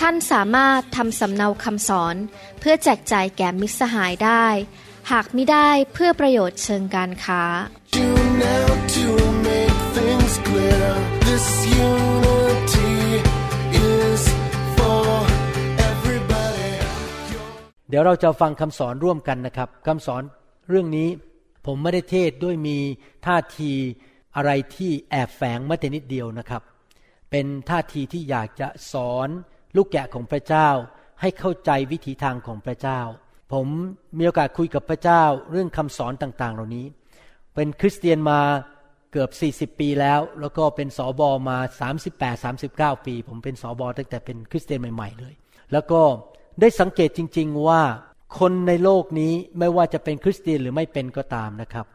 ท่านสามารถทำสำเนาคำสอน เพื่อแจกจ่ายแก่มิตรสหายได้ หากไม่ได้เพื่อประโยชน์เชิงการค้า เดี๋ยวเราจะฟังคำสอนร่วมกันนะครับคำสอนเรื่องนี้ผมไม่ได้เทศด้วยมีท่าทีอะไรที่แอบแฝงมาแต่นิดเดียวนะครับ เป็นท่าทีที่อยากจะสอน ลูกแกะของพระเจ้า ให้เข้าใจวิถีทางของพระเจ้า ผมมีโอกาสคุยกับพระเจ้าเรื่องคำสอนต่าง ๆ เหล่านี้ เป็นคริสเตียนมาเกือบ 40 ปีแล้ว แล้วก็เป็นสอบอมา 38-39 ปี ผมเป็นสอบอตั้งแต่เป็นคริสเตียนใหม่ ๆ เลย แล้วก็ได้สังเกตจริง ๆ ว่าคนในโลกนี้ไม่ว่าจะเป็นคริสเตียนหรือไม่เป็นก็ตามนะครับ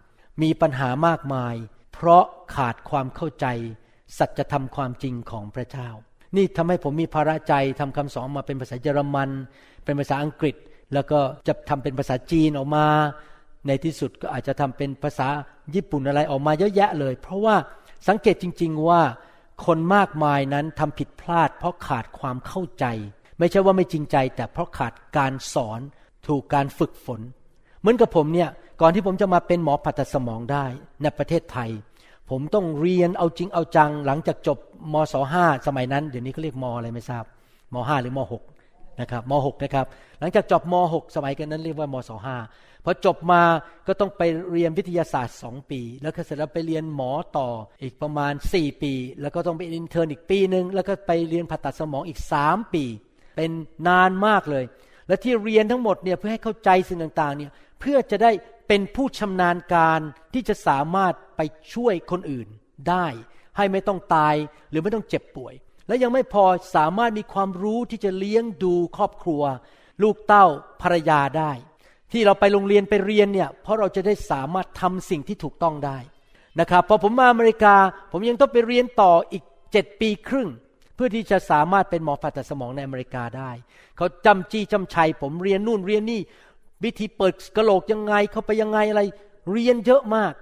มีปัญหามากมาย เพราะขาดความเข้าใจ สัจธรรมความจริงของพระเจ้า นี่ทำให้ผมมีภาระใจทำคำสอนมาเป็นภาษาเยอรมัน เป็นภาษาอังกฤษ แล้วก็จะทำเป็นภาษาจีนออกมา ในที่สุดก็อาจจะทำเป็นภาษาญี่ปุ่นอะไรออกมาเยอะแยะเลย เพราะว่าสังเกตจริง ๆ ว่าคนมากมายนั้นทำผิดพลาด เพราะขาดความเข้าใจ ไม่ใช่ว่าไม่จริงใจ แต่เพราะขาดการสอนถูกการฝึกฝน เหมือนกับผมเนี่ยก่อนที่ผมจะมาเป็นหมอผ่าตัดสมองได้ในประเทศไทย ผมต้องเรียนเอาจริงเอาจัง หลังจากจบมศห้าสมัยนั้น เดี๋ยวนี้เขาเรียกมอะไรไม่ทราบมห้าหรือมหกนะครับมหกนะครับ หลังจากจบมหกสมัยกันนั้นเรียกว่ามศห้าพอจบมาก็ต้องไปเรียนวิทยาศาสตร์สองปี แล้วก็เสร็จแล้วไปเรียนหมอต่ออีกประมาณสี่ปี แล้วก็ต้องไป intern อีกปีหนึ่งแล้วก็ไปเรียนผ่าตัดสมองอีกสามปี เป็นนานมากเลย และที่เรียนทั้งหมดเนี่ยเพื่อให้เข้าใจสิ่งต่างๆเนี่ยเพื่อจะได้ เป็นผู้ชำนาญการที่จะสามารถไปช่วยคนอื่นได้ ให้ไม่ต้องตายหรือไม่ต้องเจ็บป่วย และยังไม่พอสามารถมีความรู้ที่จะเลี้ยงดูครอบครัว ลูกเต้าภรรยาได้ ที่เราไปโรงเรียนไปเรียนเนี่ยเพราะเราจะได้สามารถทำสิ่งที่ถูกต้องได้นะครับพอผมมาอเมริกา ผมยังต้องไปเรียนต่ออีกเจ็ดปีครึ่ง เพื่อที่จะสามารถเป็นหมอผ่าตัดสมองในอเมริกาได้ เขาจ้ำจี้จ้ำไชผมเรียนนู่นเรียนนี่ วิธีเปิดกระโหลกยังไงเข้าไปยังไงอะไร เรียนเยอะมาก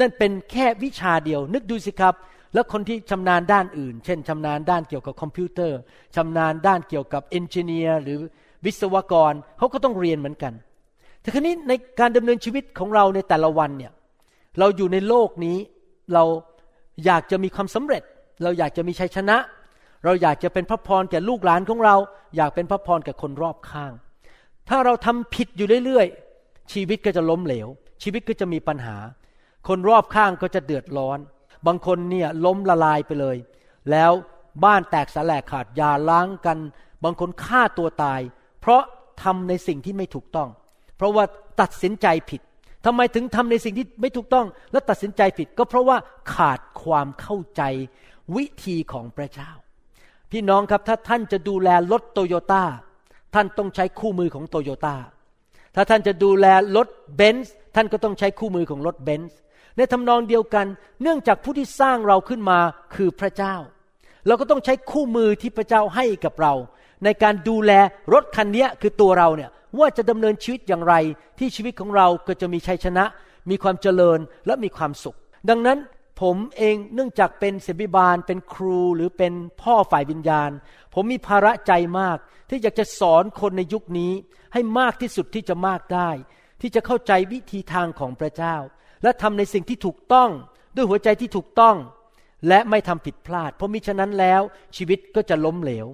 นั่นเป็นแค่วิชาเดียว นึกดูสิครับ แล้วคนที่ชำนาญด้านอื่น เช่นชำนาญด้านเกี่ยวกับคอมพิวเตอร์ชำนาญด้านเกี่ยวกับ engineer หรือวิศวกรเขาก็ต้องเรียนเหมือนกัน แต่คราวนี้ในการดำเนินชีวิตของเราในแต่ละวันเนี่ยเราอยู่ในโลกนี้เราอยากจะมีความสำเร็จ เราอยากจะมีชัยชนะ เราอยากจะเป็นพระพรแก่ลูกหลานของเรา อยากเป็นพระพรแก่คนรอบข้าง ถ้าเราทำผิดอยู่เรื่อยๆ ชีวิตก็จะล้มเหลว ชีวิตก็จะมีปัญหา คนรอบข้างก็จะเดือดร้อน บางคนเนี่ยล้มละลายไปเลย แล้วบ้านแตกสลายขาดยาล้างกัน บางคนฆ่าตัวตาย เพราะทำในสิ่งที่ไม่ถูกต้อง เพราะว่าตัดสินใจผิดทำไมถึงทำในสิ่งที่ไม่ถูกต้อง และตัดสินใจผิด ก็เพราะว่าขาดความเข้าใจวิธีของพระเจ้า พี่น้องครับถ้าท่านจะดูแลรถโตโยต้า ท่านต้องใช้คู่มือของโตโยต้าถ้าท่านจะดูแลรถเบนซ์ท่านก็ต้องใช้คู่มือของรถเบนซ์ในทำนองเดียวกัน เนื่องจากผู้ที่สร้างเราขึ้นมาคือพระเจ้า เราก็ต้องใช้คู่มือที่พระเจ้าให้กับเรา ในการดูแลรถคันนี้คือตัวเราเนี่ยว่าจะดำเนินชีวิตอย่างไร ที่ชีวิตของเราก็จะมีชัยชนะ มีความเจริญและมีความสุข ดังนั้น ผมเองเนื่องจากเป็นเสบิบาลเป็นครูหรือเป็นพ่อฝ่ายวิญญาณ ผมมีภาระใจมาก ที่อยากจะสอนคนในยุคนี้ ให้มากที่สุดที่จะมากได้ ที่จะเข้าใจวิธีทางของพระเจ้า และทำในสิ่งที่ถูกต้อง ด้วยหัวใจที่ถูกต้อง และไม่ทำผิดพลาด เพราะมิฉะนั้นแล้ว ชีวิตก็จะล้มเหลว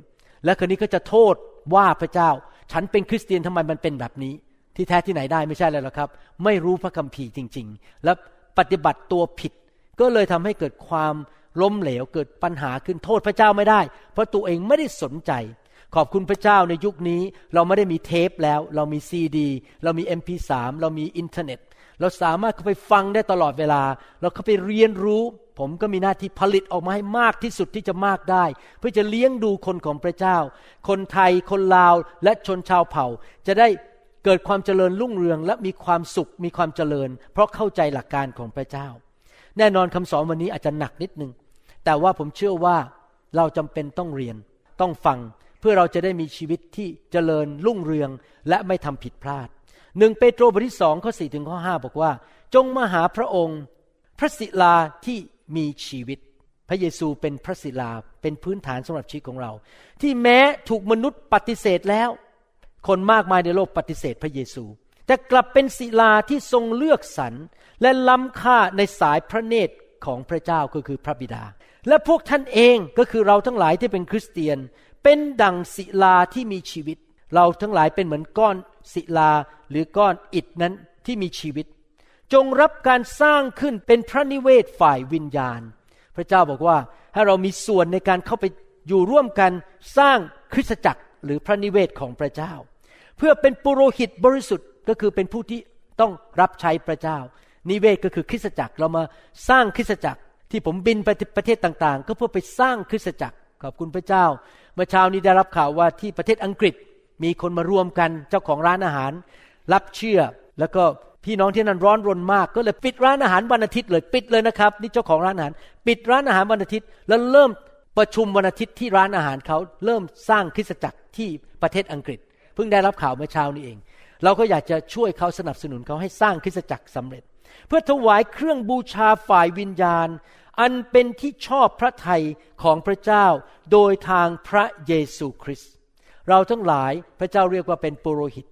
และคนนี้ก็จะโทษว่าพระเจ้า ฉันเป็นคริสเตียนทำไมมันเป็นแบบนี้ ที่แท้ที่ไหนได้ไม่ใช่เลยหรอกครับ ไม่รู้พระคัมภีร์จริง ๆ และปฏิบัติตัวผิด ก็เลยทำให้เกิดความล้มเหลวเกิดปัญหาขึ้นโทษพระเจ้าไม่ได้ เพราะตัวเองไม่ได้สนใจ ขอบคุณพระเจ้าในยุคนี้เราไม่ได้มีเทปแล้ว เรามีซีดี เรามี MP3 เรามีอินเทอร์เน็ต เราสามารถเข้าไปฟังได้ตลอดเวลา เราเข้าไปเรียนรู้ ผมก็มีหน้าที่ผลิตออกมาให้มากที่สุดที่จะมากได้ เพื่อจะเลี้ยงดูคนของพระเจ้า คนไทยคนลาวและชนชาวเผ่า จะได้เกิดความเจริญรุ่งเรืองและมีความสุขมีความเจริญ เพราะเข้าใจหลักการของพระเจ้า แน่นอนคำสอนวันนี้อาจจะหนักนิดนึง แต่ว่าผมเชื่อว่าเราจำเป็นต้องเรียน ต้องฟัง เพื่อเราจะได้มีชีวิตที่เจริญรุ่งเรืองและไม่ทำผิดพลาดหนึ่งเปโตรบทที่สองข้อสี่ถึงข้อห้าบอกว่า จงมาหาพระองค์ พระศิลาที่มีชีวิต พระเยซูเป็นพระศิลาเป็นพื้นฐานสำหรับชีวิตของเรา ที่แม้ถูกมนุษย์ปฏิเสธแล้ว คนมากมายในโลกปฏิเสธพระเยซู แต่กลับเป็นศิลาที่ทรงเลือกสรรและล้ำค่าในสายพระเนตรของพระเจ้าก็คือพระบิดา และพวกท่านเองก็คือเราทั้งหลายที่เป็นคริสเตียน เป็นดังศิลาที่มีชีวิต เราทั้งหลายเป็นเหมือนก้อนศิลาหรือก้อนอิฐนั้นที่มีชีวิต จงรับการสร้างขึ้นเป็นพระนิเวศฝ่ายวิญญาณ พระเจ้าบอกว่าให้เรามีส่วนในการเข้าไปอยู่ร่วมกันสร้างคริสตจักรหรือพระนิเวศของพระเจ้า เพื่อเป็นปุโรหิตบริสุทธิ์ ก็คือเป็นผู้ที่ต้องรับใช้พระเจ้า นิเวศก็คือคริสตจักรเรามาสร้างคริสตจักรที่ผมบินไปประเทศต่างๆ ก็เพื่อไปสร้างคริสตจักรขอบคุณพระเจ้า เมื่อเช้านี้ได้รับข่าวว่าที่ประเทศอังกฤษมีคนมารวมกันเจ้าของร้านอาหาร รับเชื่อแล้วก็พี่น้องที่นั่นร้อนรนมาก ก็เลยปิดร้านอาหารวันอาทิตย์เลยปิดเลยนะครับนี่เจ้าของร้านอาหาร ปิดร้านอาหารวันอาทิตย์ แล้วเริ่มประชุมวันอาทิตย์ที่ร้านอาหารเขาเริ่มสร้างคริสตจักรที่ประเทศอังกฤษ เพิ่งได้รับข่าวเมื่อเช้านี้เอง เราก็อยากจะช่วยเขาสนับสนุนเขาให้สร้างคริสตจักรสำเร็จ เพื่อถวายเครื่องบูชาฝ่ายวิญญาณ อันเป็นที่ชอบพระทัยของพระเจ้า โดยทางพระเยซูคริสต์เราทั้งหลายพระเจ้าเรียกว่าเป็นปุโรหิต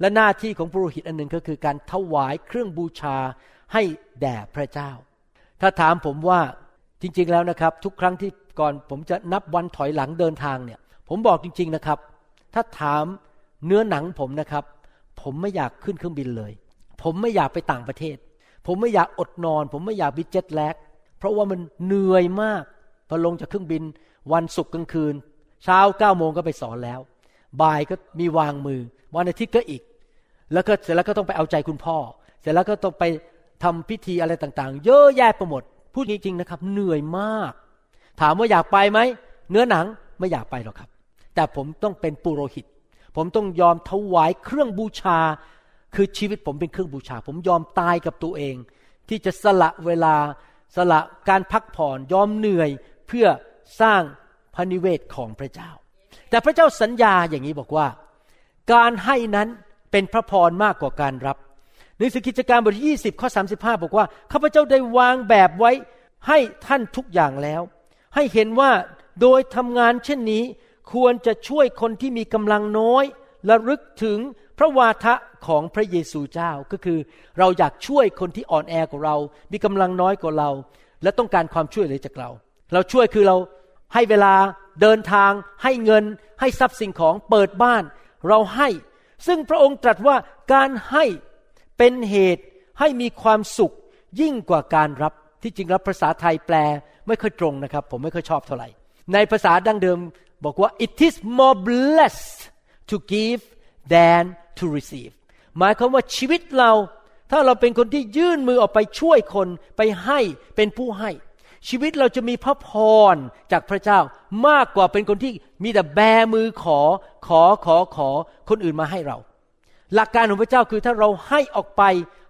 และหน้าที่ของปุโรหิตอันหนึ่งก็คือการถวายเครื่องบูชาให้แด่พระเจ้า ถ้าถามผมว่าจริงๆแล้วนะครับ ทุกครั้งที่ก่อนผมจะนับวันถอยหลังเดินทางเนี่ย ผมบอกจริง ๆนะครับ ถ้าถามเนื้อหนังผมนะครับ ผมไม่อยากขึ้นเครื่องบินเลย ผมไม่อยากไปต่างประเทศ ผมไม่อยากอดนอน ผมไม่อยากบิเจ็ตแลกเพราะว่ามันเหนื่อยมากพอลงจากเครื่องบิน วันศุกร์กลางคืน เช้าเก้าโมงก็ไปสอนแล้ว บ่ายก็มีวางมือ วันอาทิตย์ก็อีก แล้วก็เสร็จแล้วก็ต้องไปเอาใจคุณพ่อ เสร็จแล้วก็ต้องไปทำพิธีอะไรต่างๆ เยอะแยะไปหมด พูดจริงๆนะครับ เหนื่อยมาก ถามว่าอยากไปไหมเนื้อหนังไม่อยากไปหรอกครับ แต่ผมต้องเป็นปุโรหิต ผมต้องยอมถวายเครื่องบูชา คือชีวิตผมเป็นเครื่องบูชา ผมยอมตายกับตัวเอง ที่จะสละเวลาสละการพักผ่อนยอมเหนื่อยเพื่อสร้างพระนิเวศของพระเจ้า แต่พระเจ้าสัญญาอย่างนี้บอกว่า การให้นั้นเป็นพระพรมากกว่าการรับหนังสือกิจการบทที่20ข้อ35 บอกว่าข้าพเจ้าได้วางแบบไว้ให้ท่านทุกอย่างแล้ว ให้เห็นว่าโดยทำงานเช่นนี้ ควรจะช่วยคนที่มีกำลังน้อยและลึกถึงพระวาทะของพระเยซูเจ้าก็คือ เราอยากช่วยคนที่อ่อนแอกว่าเรา มีกำลังน้อยกว่าเรา และต้องการความช่วยเหลือจากเรา เราช่วยคือเราให้เวลาเดินทาง ให้เงิน ให้ทรัพย์สิ่งของเปิดบ้าน เราให้ ซึ่งพระองค์ตรัสว่าการให้เป็นเหตุให้มีความสุขยิ่งกว่าการรับที่จริงรับภาษาไทยแปลไม่ค่อยตรงนะครับ ผมไม่ค่อยชอบเท่าไหร่ ในภาษาดั้งเดิม บอกว่า it is more blessed to give than to receive หมายความว่าชีวิตเรา ถ้าเราเป็นคนที่ยื่นมือออกไปช่วยคนไปให้เป็นผู้ให้ ชีวิตเราจะมีพระพรจากพระเจ้ามากกว่าเป็นคนที่มีแต่แบมือขอขอขอขอคนอื่นมาให้เรา หลักการของพระเจ้าคือถ้าเราให้ออกไป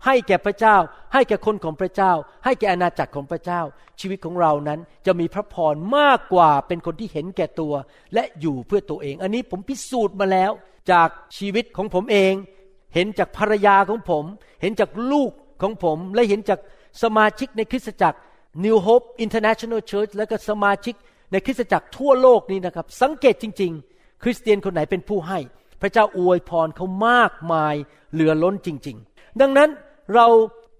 ให้แก่พระเจ้า ให้แก่คนของพระเจ้า ให้แก่อาณาจักรของพระเจ้า ชีวิตของเรานั้นจะมีพระพรมากกว่าเป็นคนที่เห็นแก่ตัว และอยู่เพื่อตัวเอง อันนี้ผมพิสูจน์มาแล้ว จากชีวิตของผมเอง เห็นจากภรรยาของผม เห็นจากลูกของผม และเห็นจากสมาชิกในคริสตจักร New Hope International Church และก็สมาชิกในคริสตจักรทั่วโลกนี้นะครับ สังเกตจริง ๆ คริสเตียนคนไหนเป็นผู้ให้ พระเจ้าอวยพรเขามากมายเหลือล้นจริง ๆ ดังนั้นเรา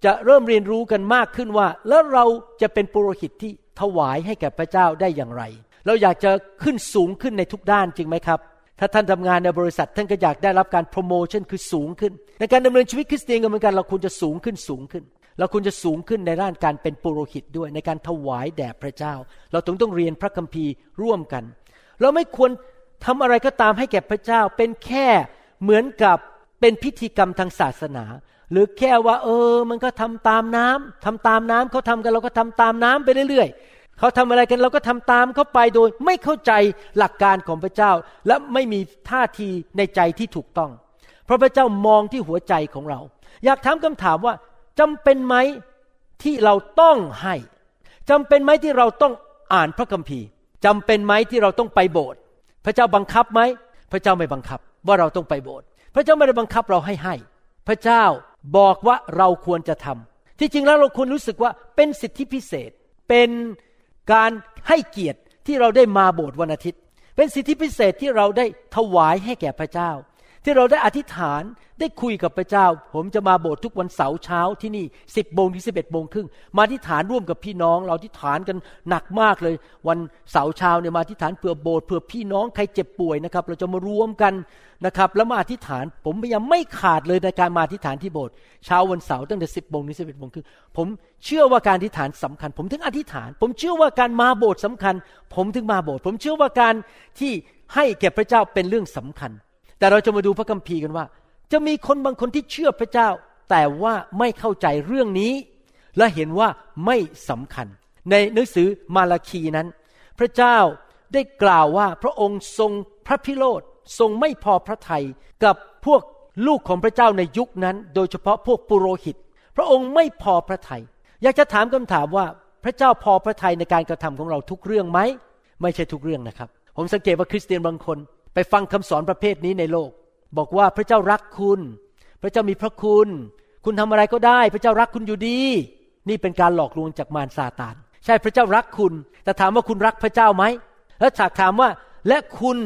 จะเริ่มเรียนรู้กันมากขึ้นว่า แล้วเราจะเป็นปุโรหิตที่ถวายให้แก่พระเจ้าได้อย่างไร เราอยากจะขึ้นสูงขึ้นในทุกด้านจริงไหมครับ ถ้าท่านทำงานในบริษัทท่านก็อยากได้รับการโปรโมชั่นคือสูงขึ้น ในการดำเนินชีวิตคริสเตียนก็เหมือนกันเราควรจะสูงขึ้นสูงขึ้น เราควรจะสูงขึ้นในด้านการเป็นปุโรหิตด้วยในการถวายแด่พระเจ้า เราต้องต้องเรียนพระคัมภีร์ร่วมกัน เราไม่ควร ทำอะไรก็ตามให้แก่พระเจ้า เป็นแค่เหมือนกับเป็นพิธีกรรมทางศาสนา หรือแค่ว่า เออ มันก็ทำตามน้ำทำตามน้ำเขาทำกันเราก็ทำตามน้ำไปเรื่อยๆเขาทำอะไรกันเราก็ทำตามเขาไปโดย ไม่เข้าใจหลักการของพระเจ้า และไม่มีท่าทีในใจที่ถูกต้อง เพราะพระเจ้ามองที่หัวใจของเรา อยากถามคำถามว่าจำเป็นไหมที่เราต้องให้จำเป็นไหมที่เราต้องอ่านพระคัมภีร์จำเป็นไหมที่เราต้องไปโบสถ์ พระเจ้าบังคับไหม พระเจ้าไม่บังคับว่าเราต้องไปโบสถ์พระเจ้าไม่ได้บังคับเราให้ให้ พระเจ้าบอกว่าเราควรจะทำที่จริงแล้วเราควรรู้สึกว่าเป็นสิทธิพิเศษ เป็นการให้เกียรติที่เราได้มาโบสถ์วันอาทิตย์ เป็นสิทธิพิเศษที่เราได้ถวายให้แก่พระเจ้า ที่เราได้อธิษฐานได้คุยกับพระเจ้า ผมจะมาโบสถ์ทุกวันเสาร์เช้าที่นี่สิบโมงถึงสิบเอ็ดโมงครึ่งมาอธิษฐานร่วมกับพี่น้อง เราอธิษฐานกันหนักมากเลย วันเสาร์เช้าเนี่ยมาอธิษฐานเผื่อโบสถ์เผื่อพี่น้องใครเจ็บป่วยนะครับ เราจะมารวมกันนะครับ แล้วมาอธิษฐาน ผมพยายามไม่ขาดเลยในการมาอธิษฐานที่โบสถ์เช้าวันเสาร์ตั้งแต่สิบโมงถึงสิบเอ็ดโมงครึ่งผมเชื่อว่าการอธิษฐานสำคัญ ผมถึงอธิษฐาน ผมเชื่อว่าการมาโบสถ์สำคัญ ผมถึงมาโบสถ์ผมเชื่อว่าการที่ให้แก่พระเจ้าเป็นเรื่องสำคัญ แต่เราจะมาดูพระคัมภีร์กันว่า จะมีคนบางคนที่เชื่อพระเจ้า แต่ว่าไม่เข้าใจเรื่องนี้ และเห็นว่าไม่สำคัญ ในหนังสือมาราคีนั้น พระเจ้าได้กล่าวว่าพระองค์ทรงพระพิโรธทรงไม่พอพระทัยกับพวกลูกของพระเจ้าในยุคนั้น โดยเฉพาะพวกปุโรหิต พระองค์ไม่พอพระทยัยอยากจะถามคำถามว่าพระเจ้าพอพระทัยในการกระทำของเราทุกเรื่องไหม ไม่ใช่ทุกเรื่องนะครับ ผมสังเกตว่าคริสเตียนบางคน ไปฟังคำสอนประเภทนี้ในโลก บอกว่าพระเจ้ารักคุณ พระเจ้ามีพระคุณ คุณทำอะไรก็ได้ พระเจ้ารักคุณอยู่ดี นี่เป็นการหลอกลวงจากมารซาตาน ใช่พระเจ้ารักคุณ แต่ถามว่าคุณรักพระเจ้าไหมแล้วถากถามว่า และคุณ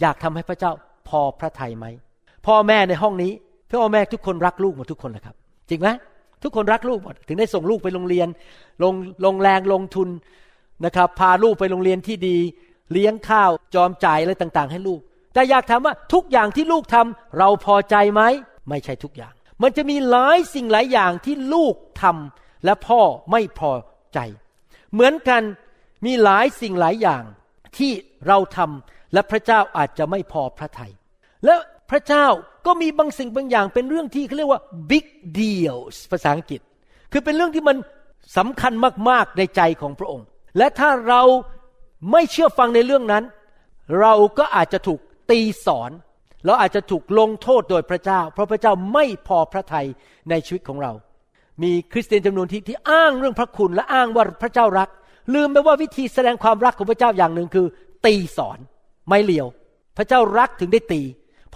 อยากทำให้พระเจ้าพอพระทัยไหมพ่อแม่ในห้องนี้พ่อแม่ทุกคนรักลูกหมดทุกคนแหละครับ จริงไหมทุกคนรักลูกหมดถึงได้ส่งลูกไปโรงเรียนลงลงแรงลงทุนนะครับ พาลูกไปโรงเรียนที่ดี เลี้ยงข้าวจอมจ่ายอะไรต่างๆ ให้ลูก แต่อยากถามว่าทุกอย่างที่ลูกทำเราพอใจไหมไม่ใช่ทุกอย่าง มันจะมีหลายสิ่งหลายอย่างที่ลูกทำและพ่อไม่พอใจ เหมือนกันมีหลายสิ่งหลายอย่างที่เราทำและพระเจ้าอาจจะไม่พอพระทยัยและพระเจ้าก็มีบางสิ่งบางอย่างเป็นเรื่องที่เขาเรียกว่า big deals ภาษาอังกฤษ คือเป็นเรื่องที่มันสำคัญมากๆในใจของพระองค์ และถ้าเรา ไม่เชื่อฟังในเรื่องนั้น เราก็อาจจะถูกตีสอน เราอาจจะถูกลงโทษโดยพระเจ้า เพราะพระเจ้าไม่พอพระทัยในชีวิตของเรา มีคริสเตียนจำนวนที่ที่อ้างเรื่องพระคุณและอ้างว่าพระเจ้ารัก ลืมไปว่าวิธีแสดงความรักของพระเจ้าอย่างหนึ่งคือ ตีสอนไม่เลียว พระเจ้ารักถึงได้ตี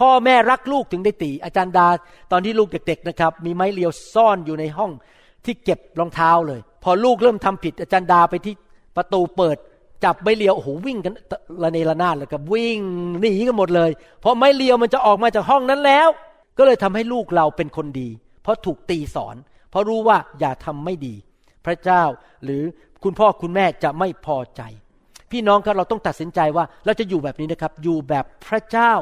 พ่อแม่รักลูกถึงได้ตี อาจารย์ดา ตอนที่ลูกเด็ก ๆนะครับ มีไม้เลียวซ่อนอยู่ในห้องที่เก็บรองเท้าเลย พอลูกเริ่มทำผิดอาจารย์ดาไปที่ประตูเปิด จับไม้เลียวโอ้โหวิ่งกันระเนระนาดเลยกับวิ่งหนีกันหมดเลย เพราะไม้เลียวมันจะออกมาจากห้องนั้นแล้ว ก็เลยทำให้ลูกเราเป็นคนดี เพราะถูกตีสอน เพราะรู้ว่าอย่าทำไม่ดี พระเจ้าหรือคุณพ่อคุณแม่จะไม่พอใจ พี่น้องครับเราต้องตัดสินใจว่าเราจะอยู่แบบนี้นะครับ อยู่แบบพระเจ้า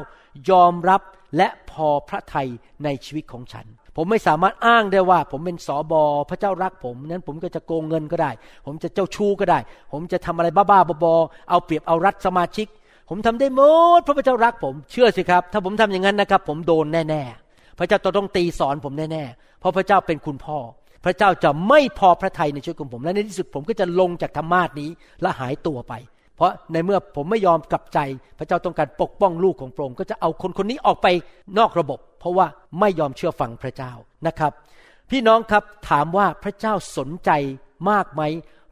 ยอมรับและพอพระทัยในชีวิตของฉัน ผมไม่สามารถอ้างได้ว่า ผมเป็นสอบอพระเจ้ารักผมนั้นผมก็จะโกงเงินก็ได้ ผมจะเจ้าชู้ก็ได้ ผมจะทำอะไรบ้าๆบอๆเอาเปรียบเอารัดสมาชิก ผมทำได้หมดพระเจ้ารักผม เชื่อสิครับ ถ้าผมทำอย่างนั้นนะครับ ผมโดนแน่ๆพระเจ้าต้องตีสอนผมแน่ๆเพราะพระเจ้าเป็นคุณพ่อ พระเจ้าจะไม่พอพระทัยในชีวิตของผม และในที่สุดผมก็จะลงจากธรรมาสนี้และหายตัวไป เพราะในเมื่อผมไม่ยอมกลับใจ พระเจ้าต้องการปกป้องลูกของพระองค์ก็จะเอาคนคนนี้ออกไปนอกระบบ เพราะว่าไม่ยอมเชื่อฟังพระเจ้านะครับ พี่น้องครับถามว่าพระเจ้าสนใจมากไหม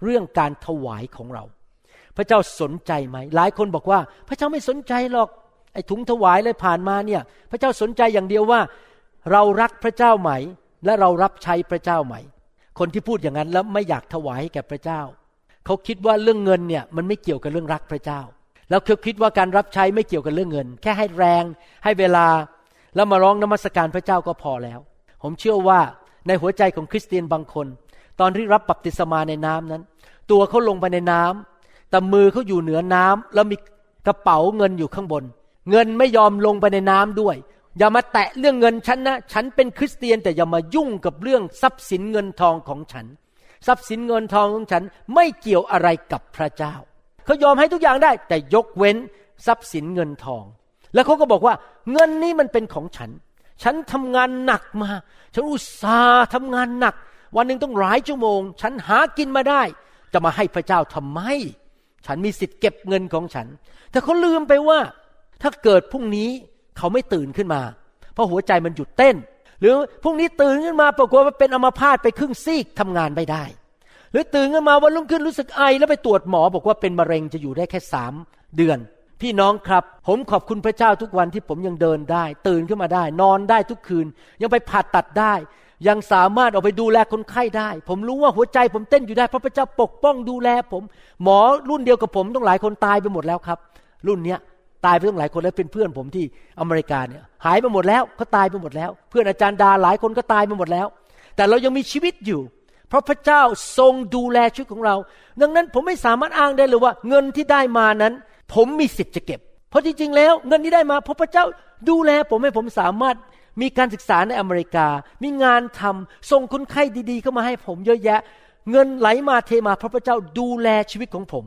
เรื่องการถวายของเรา พระเจ้าสนใจไหม หลายคนบอกว่า พระเจ้าไม่สนใจหรอกไอ้ถุงถวายเลยผ่านมาเนี่ย พระเจ้าสนใจอย่างเดียวว่า เรารักพระเจ้าไหม และเรารับใช้พระเจ้าไหม คนที่พูดอย่างนั้นแล้วไม่อยากถวายให้แก่พระเจ้า เขาคิดว่าเรื่องเงินเนี่ยมันไม่เกี่ยวกับเรื่องรักพระเจ้า แล้วเขาคิดว่าการรับใช้ไม่เกี่ยวกับเรื่องเงิน แค่ให้แรงให้เวลาแล้วมาร้องนมัสการพระเจ้าก็พอแล้ว ผมเชื่อว่าในหัวใจของคริสเตียนบางคน ตอนที่รับบัพติศมาในน้ำนั้น ตัวเขาลงไปในน้ำแต่มือเขาอยู่เหนือน้ำแล้วมีกระเป๋าเงินอยู่ข้างบน เงินไม่ยอมลงไปในน้ำด้วย อย่ามาแตะเรื่องเงินฉันนะ ฉันเป็นคริสเตียนแต่อย่ามายุ่งกับเรื่องทรัพย์สินเงินทองของฉัน ทรัพย์สินเงินทองของฉันไม่เกี่ยวอะไรกับพระเจ้า เขายอมให้ทุกอย่างได้ แต่ยกเว้นทรัพย์สินเงินทอง แล้วเขาก็บอกว่า เงินนี้มันเป็นของฉัน ฉันทำงานหนักมา ฉันอุตส่าห์ทำงานหนัก วันหนึ่งต้องหลายชั่วโมง ฉันหากินมาได้ จะมาให้พระเจ้าทำไม ฉันมีสิทธิ์เก็บเงินของฉัน แต่เขาลืมไปว่า ถ้าเกิดพรุ่งนี้เขาไม่ตื่นขึ้นมา เพราะหัวใจมันหยุดเต้น หรือพรุ่งนี้ตื่นขึ้นมาปรากฏว่าเป็นอัมพาตไปครึ่งซีกทำงานไม่ได้ หรือตื่นขึ้นมาวันรุ่งขึ้นรู้สึกไอแล้วไปตรวจหมอบอกว่าเป็นมะเร็งจะอยู่ได้แค่สามเดือน พี่น้องครับ ผมขอบคุณพระเจ้าทุกวันที่ผมยังเดินได้ ตื่นขึ้นมาได้ นอนได้ทุกคืน ยังไปผ่าตัดได้ ยังสามารถออกไปดูแลคนไข้ได้ ผมรู้ว่าหัวใจผมเต้นอยู่ได้เพราะพระเจ้าปกป้องดูแลผม หมอรุ่นเดียวกับผมต้องหลายคนตายไปหมดแล้วครับ รุ่นเนี้ย ตายไปตั้งหลายคนแล้วเป็นเพื่อนผมที่อเมริกาเนี่ยหายไปหมดแล้วเขาตายไปหมดแล้ว เพื่อนอาจารย์ดาหลายคนก็ตายไปหมดแล้ว แต่เรายังมีชีวิตอยู่ เพราะพระเจ้าทรงดูแลชีวิตของเรา ดังนั้นผมไม่สามารถอ้างได้เลยว่า เงินที่ได้มานั้น ผมมีสิทธิ์จะเก็บ เพราะจริงๆแล้วเงินที่ได้มาเพราะพระเจ้าดูแลผมให้ผมสามารถมีการศึกษาในอเมริกา มีงานทำส่งคนไข้ดีๆ เข้ามาให้ผมเยอะแยะ เงินไหลมาเทมาเพราะพระเจ้าดูแลชีวิตของผม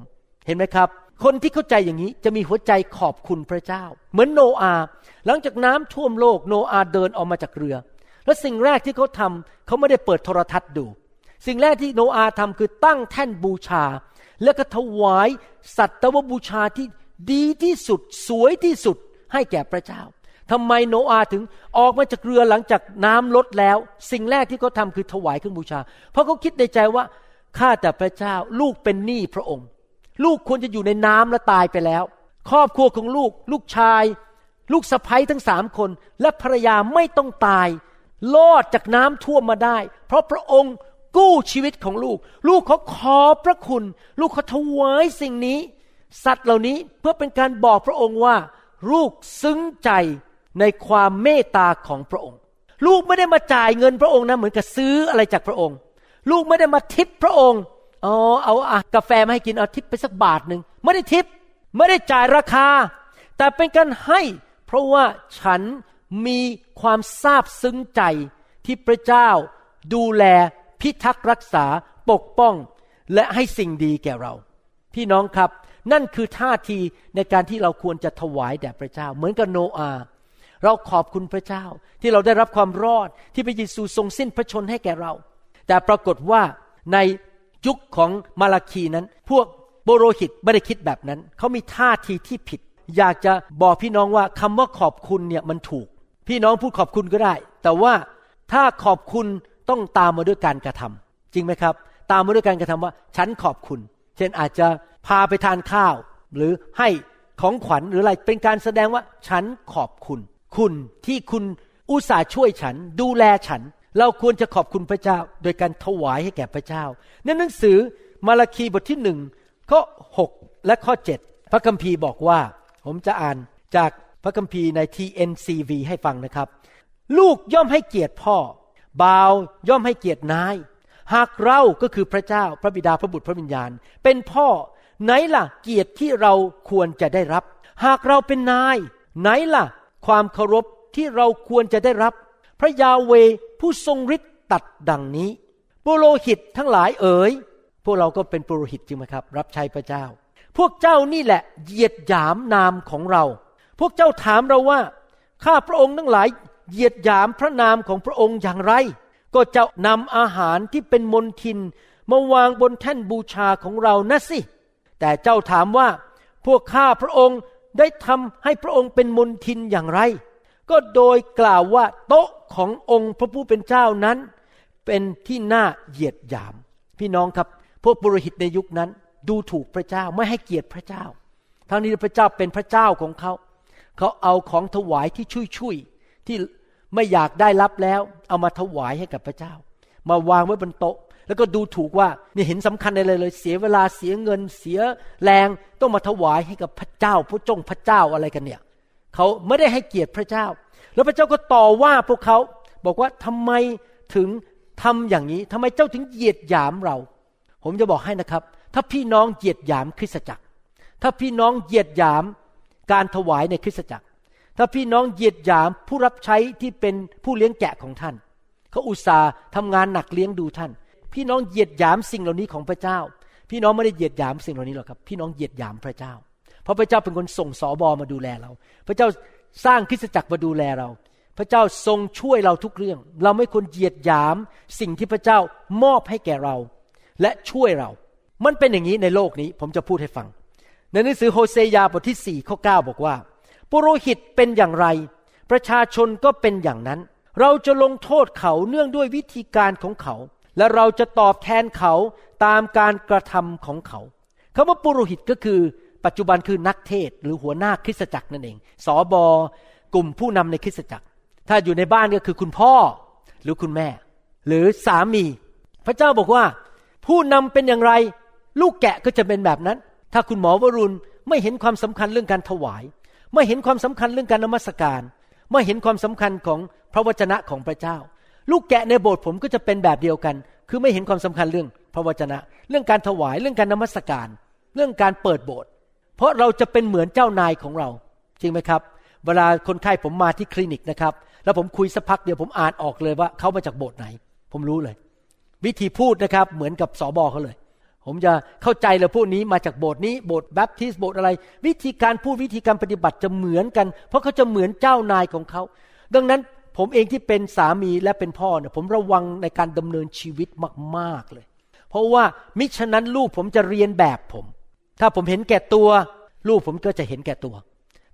เห็นไหมครับ คนที่เข้าใจอย่างนี้จะมีหัวใจขอบคุณพระเจ้า เหมือนโนอาห์หลังจากน้ำท่วมโลกโนอาห์เดินออกมาจากเรือ และสิ่งแรกที่เขาทำเขาไม่ได้เปิดโทรทัศน์ดู สิ่งแรกที่โนอาห์ทำคือตั้งแท่นบูชา และก็ถวายสัตวบูชาที่ดีที่สุดสวยที่สุดให้แก่พระเจ้าทำไมโนอาถึงออกมาจากเรือหลังจากน้ำลดแล้ว สิ่งแรกที่เขาทาคือถวายเครื่องบูชา เพราะเขาคิดในใจว่าข้าแต่พระเจ้าลูกเป็นหนี้พระองค์ ลูกควรจะอยู่ในน้ำและตายไปแล้ว ครอบครัวของลูก ลูกชาย ลูกสะใภ้ทั้งสามคน และภรรยาไม่ต้องตายรอดจากน้ำท่วมมาได้ เพราะพระองค์กู้ชีวิตของลูก ลูกเขาขอพระคุณ ลูกเขาถวายสิ่งนี้ สัตว์เหล่านี้เพื่อเป็นการบอกพระองค์ว่า ลูกซึ้งใจในความเมตตาของพระองค์ ลูกไม่ได้มาจ่ายเงินพระองค์นะเหมือนกับซื้ออะไรจากพระองค์ ลูกไม่ได้มาทิปพระองค์ อ๋อเอาอะกาแฟมาให้กินเอาทิปไปสักบาทหนึ่งไม่ได้ทิปไม่ได้จ่ายราคา แต่เป็นการให้เพราะว่าฉันมีความซาบซึ้งใจที่พระเจ้าดูแลพิทักษ์รักษาปกป้อง และให้สิ่งดีแก่เรา พี่น้องครับนั่นคือท่าทีในการที่เราควรจะถวายแด่พระเจ้า เหมือนกับโนอาเราขอบคุณพระเจ้า ที่เราได้รับความรอดที่พระเยซูทรงสิ้นพระชนให้แก่เรา แต่ปรากฏว่าใน ยุคของมาลาคีนั้น พวกโบโรหิตไม่ได้คิดแบบนั้น เขามีท่าทีที่ผิด อยากจะบอกพี่น้องว่าคำว่าขอบคุณเนี่ยมันถูก พี่น้องพูดขอบคุณก็ได้ แต่ว่าถ้าขอบคุณต้องตามมาด้วยการกระทำจริงไหมครับ ตามมาด้วยการกระทำว่า ฉันขอบคุณ เช่นอาจจะพาไปทานข้าว หรือให้ของขวัญหรืออะไรเป็นการแสดงว่า ฉันขอบคุณ คุณที่คุณอุตส่าห์ช่วยฉันดูแลฉัน เราควรจะขอบคุณพระเจ้า โดยการถวายให้แก่พระเจ้า ในหนังสือมาราคีบทที่หนึ่งข้อหกและข้อเจ็ดพระคัมภีร์บอกว่า ผมจะอ่านจากพระคัมภีร์ใน TNCV ให้ฟังนะครับ ลูกย่อมให้เกียรติพ่อ บ่าวย่อมให้เกียรตินาย หากเราก็คือพระเจ้าพระบิดาพระบุตรพระวิญญาณ เป็นพ่อไหนล่ะเกียรติที่เราควรจะได้รับ หากเราเป็นนาย ไหนล่ะ ความเคารพที่เราควรจะได้รับ พระยาเว ผู้ทรงฤทธิ์ตัดดังนี้ปุโรหิตทั้งหลายเอ๋ยพวกเราก็เป็นปุโรหิตจริงไหมครับ รับใช้พระเจ้า พวกเจ้านี่แหละเหยียดหยามนามของเรา พวกเจ้าถามเราว่าข้าพระองค์ทั้งหลายเหยียดหยามพระนามของพระองค์อย่างไร ก็จะนำอาหารที่เป็นมนทินมาวางบนแท่นบูชาของเรานะสิ แต่เจ้าถามว่า พวกข้าพระองค์ได้ทำให้พระองค์เป็นมนทินอย่างไร ก็โดยกล่าวว่าโต๊ะ ขององค์พระผู้เป็นเจ้านั้น เป็นที่น่าเหยียดหยาม พี่น้องครับ พวกบุรหิตในยุคนั้น ดูถูกพระเจ้าไม่ให้เกียรติพระเจ้า ทั้งนี้พระเจ้าเป็นพระเจ้าของเขา เขาเอาของถวายที่ชุยชุยที่ไม่อยากได้รับแล้ว เอามาถวายให้กับพระเจ้า มาวางไว้บนโต๊ะ แล้วก็ดูถูกว่านี่เห็นสำคัญอะไรเลย เสียเวลาเสียเงินเสียแรงต้องมาถวายให้กับพระเจ้าพระจงพระเจ้าอะไรกันเนี่ย เขาไม่ได้ให้เกียรติพระเจ้า แล้วพระเจ้าก็ต่อว่าพวกเขาบอกว่าทำไมถึงทำอย่างนี้ทำไมเจ้าถึงเหยียดหยามเรา ผมจะบอกให้นะครับ ถ้าพี่น้องเหยียดหยามคริสตจักร ถ้าพี่น้องเหยียดหยามการถวายในคริสตจักร ถ้าพี่น้องเหยียดหยามผู้รับใช้ที่เป็นผู้เลี้ยงแกะของท่าน เขาอุตส่าห์ทำงานหนักเลี้ยงดูท่าน พี่น้องเหยียดหยามสิ่งเหล่านี้ของพระเจ้า พี่น้องไม่ได้เหยียดหยามสิ่งเหล่านี้หรอกครับ พี่น้องเหยียดหยามพระเจ้า เพราะพระเจ้าเป็นคนส่งสอบอมาดูแลเรา พระเจ้า สร้างคริสตจักรมาดูแลเรา พระเจ้าทรงช่วยเราทุกเรื่อง เราไม่ควรเหยียดหยามสิ่งที่พระเจ้ามอบให้แก่เรา และช่วยเรา มันเป็นอย่างนี้ในโลกนี้ผมจะพูดให้ฟัง ในหนังสือโฮเซยาบทที่ 4 ข้อ 9 บอกว่าปุโรหิตเป็นอย่างไร ประชาชนก็เป็นอย่างนั้น เราจะลงโทษเขาเนื่องด้วยวิธีการของเขา และเราจะตอบแทนเขาตามการกระทำของเขาคำว่าปุโรหิตก็คือ ปัจจุบันคือนักเทศหรือหัวหน้าคริสตจักรนั่นเองสอบอกลุ่มผู้นำในคริสตจักร ถ้าอยู่ในบ้านก็คือคุณพ่อหรือคุณแม่ หรือสามี พระเจ้าบอกว่า ผู้นำเป็นอย่างไร ลูกแกะก็จะเป็นแบบนั้น ถ้าคุณหมอวรุณไม่เห็นความสำคัญเรื่องการถวาย ไม่เห็นความสำคัญเรื่องการนมัสการ ไม่เห็นความสำคัญของพระวจนะของพระเจ้า ลูกแกะในโบสถ์ผมก็จะเป็นแบบเดียวกัน คือไม่เห็นความสำคัญเรื่องพระวจนะ เรื่องการถวายเรื่องการนมัสการ เรื่องการเปิดโบสถ์ เพราะเราจะเป็นเหมือนเจ้านายของเรา จริงไหมครับ เวลาคนไข้ผมมาที่คลินิกนะครับ แล้วผมคุยสักพักเดียวผมอ่านออกเลยว่าเขามาจากโบสถ์ไหน ผมรู้เลย วิธีพูดนะครับเหมือนกับสอบอเขาเลย ผมจะเข้าใจเลยพวกนี้มาจากโบสถ์นี้โบสถ์แบปทิสโบสถ์อะไร วิธีการพูดวิธีการปฏิบัติจะเหมือนกัน เพราะเขาจะเหมือนเจ้านายของเขาดังนั้นผมเองที่เป็นสามีและเป็นพ่อเนี่ยผมระวังในการดำเนินชีวิตมาก ๆเลย เพราะว่ามิฉะนั้นลูกผมจะเรียนแบบผม ถ้าผมเห็นแก่ตัว ลูกผมก็จะเห็นแก่ตัว